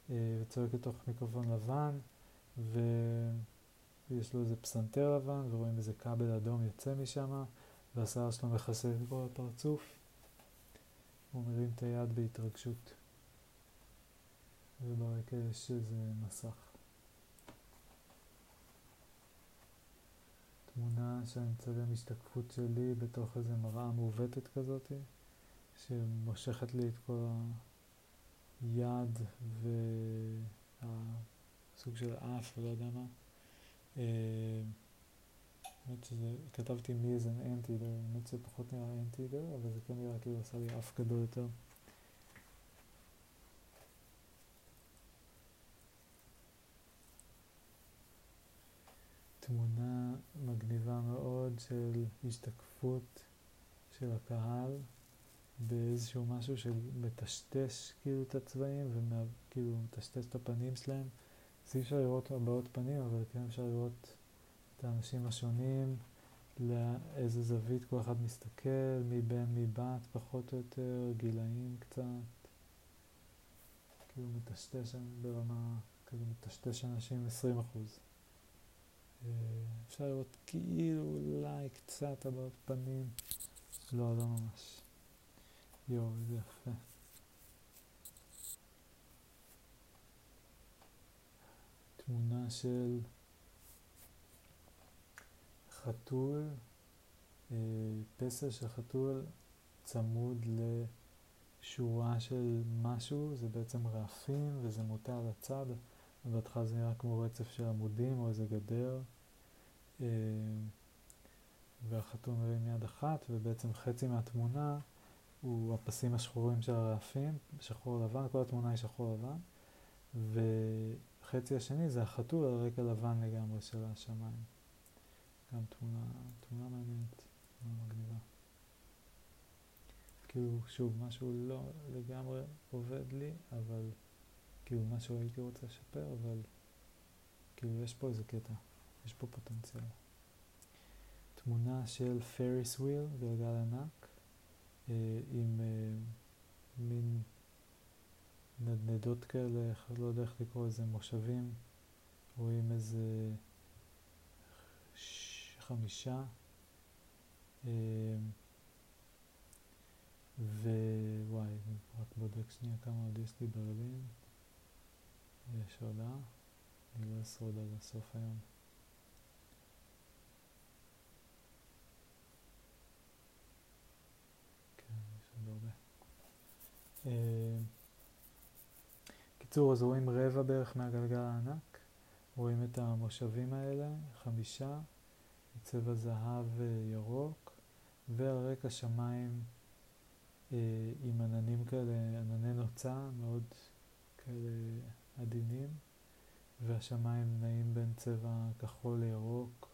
וצועק לתוך מיקרופון לבן. יש לו איזה פסנתר לבן, ורואים איזה כבל אדום יוצא משם, והשיער שלו מכסה את כל הפרצוף. הוא מרים את היד בהתרגשות. וברקע יש איזה מסך. תמונה שאני מצלם השתקפות שלי בתוך איזה מראה מעוותת כזאת, שמושכת לי את כל היד והסוג של אף, לא יודע מה. אה, האמת שזה, כתבתי מי איזה אנטידר, האמת שזה פחות נראה אנטידר, אבל זה כן נראה כאילו עשה לי אף גדול יותר. תמונה מגניבה מאוד של השתקפות של הקהל באיזשהו משהו שמטשטש כאילו את הצבעים וכאילו מטשטש את הפנים שלהם. אז אי אפשר לראות הבעות פנים, אבל כן אפשר לראות את האנשים השונים, לאיזה זווית כל אחד מסתכל, מי בן מי בת, פחות או יותר, גילאים קצת. כאילו מטשטש ברמה, כאילו מטשטש אנשים 20 אחוז. אה, אפשר לראות כאילו אולי קצת הבעות פנים, לא, לא ממש. יואו, איזה יפה. תמונה של חתול, אה, פסל של חתול צמוד לשורה של משהו, זה בעצם רעפים וזה מוטה על הצד, ובהתחלה זה נראה כמו רצף של עמודים או איזה גדר. אה, והחתול מרים יד אחת, ובעצם חצי מהתמונה הוא הפסים השחורים של הרעפים, שחור לבן, כל התמונה היא שחור לבן, וחצי השני זה החתול על רקע לבן לגמרי של השמיים. גם תמונה, תמונה מעניינת, תמונה מגניבה. כאילו, שוב, משהו לא לגמרי עובד לי, אבל כאילו משהו הייתי רוצה לשפר, אבל כאילו יש פה איזה קטע, יש פה פוטנציאל. תמונה של פריס וויל, גלגל ענק, אה, עם אה, מין נדנדות כאלה, לא יודע איך לקרוא לזה, מושבים, רואים איזה חמישה, אה, ווואי, רק בודק שנייה כמה עוד יש לי ברלין, יש עולה, אני לא אשרוד עד הסוף היום. אה, קיצור, אז רואים רבע בערך מהגלגל הענק, רואים את המושבים האלה, חמישה, צבע זהב ירוק, ועל רקע שמיים אה, עם עננים כאלה, ענני נוצה מאוד כאלה עדינים, והשמיים נעים בין צבע כחול לירוק,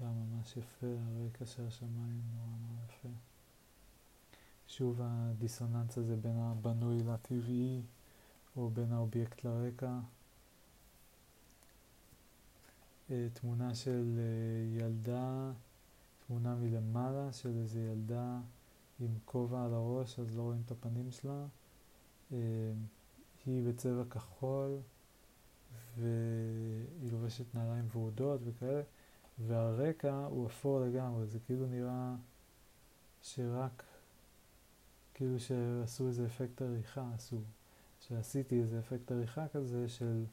גם ממש יפה, הרקע של השמיים נורא נורא יפה. שוב הדיסוננס הזה בין הבנוי לטבעי או בין האובייקט לרקע. אה, תמונה של אה, ילדה, תמונה מלמעלה של איזו ילדה עם כובע על הראש, אז לא רואים את הפנים שלה. אה, היא בצבע כחול והיא לובשת נעליים ורודות וכאלה, והרקע הוא אפור לגמרי, זה כאילו נראה שרק כאילו שעשו איזה אפקט עריכה, עשו, שעשיתי איזה אפקט עריכה כזה של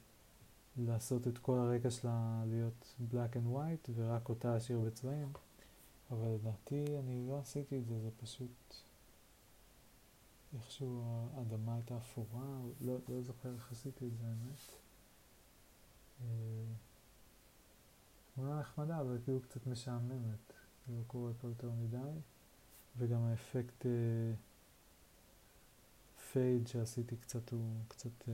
לעשות את כל הרקע שלה להיות black and white ורק אותה להשאיר בצבעים, אבל לדעתי אני לא עשיתי את זה, זה פשוט איכשהו האדמה הייתה אפורה, לא, לא זוכר איך עשיתי את זה האמת. תמונה נחמדה, אבל כאילו קצת משעממת, לא קורה פה יותר מדי, וגם האפקט... אה, הפייד שעשיתי קצת הוא קצת אה,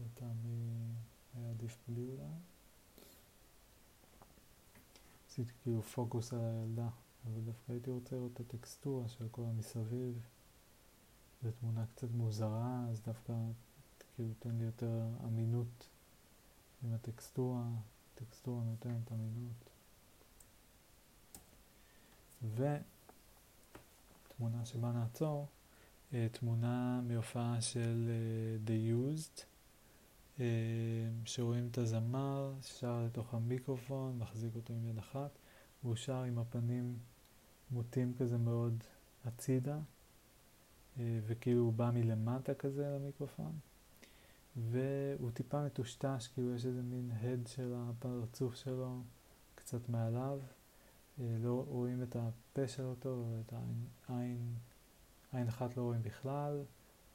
לטעמי היה עדיף בלי אולי. עשיתי כאילו פוקוס על הילדה, אבל דווקא הייתי רוצה לראות את הטקסטורה של כל המסביב. זו תמונה קצת מוזרה, אז דווקא כאילו תן לי יותר אמינות עם הטקסטורה, הטקסטורה נותנת אמינות. ו... תמונה שבה נעצור, אה, תמונה מהופעה של uh, The Used, uh, שרואים את הזמר שר לתוך המיקרופון, מחזיק אותו עם יד אחת, והוא שר עם הפנים מוטים כזה מאוד הצידה, אה, וכאילו הוא בא מלמטה כזה למיקרופון, והוא טיפה מטושטש, כאילו יש איזה מין הד של הפרצוף שלו קצת מעליו, אה, לא רואים את הפה שלו טוב, את העין, עין אחת לא רואים בכלל,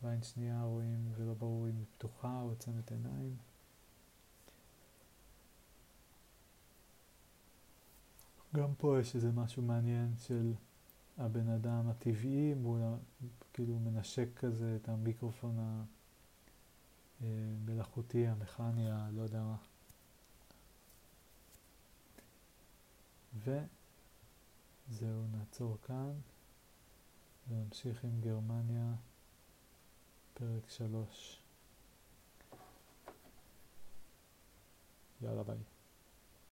ועין שנייה רואים ולא ברור אם היא פתוחה או עוצמת עיניים. גם פה יש איזה משהו מעניין של הבן אדם הטבעי, מול, כאילו מנשק כזה את המיקרופון המלאכותי, המכני, הלא יודע מה. וזהו, נעצור כאן ונמשיך עם גרמניה, פרק שלוש. יאללה ביי.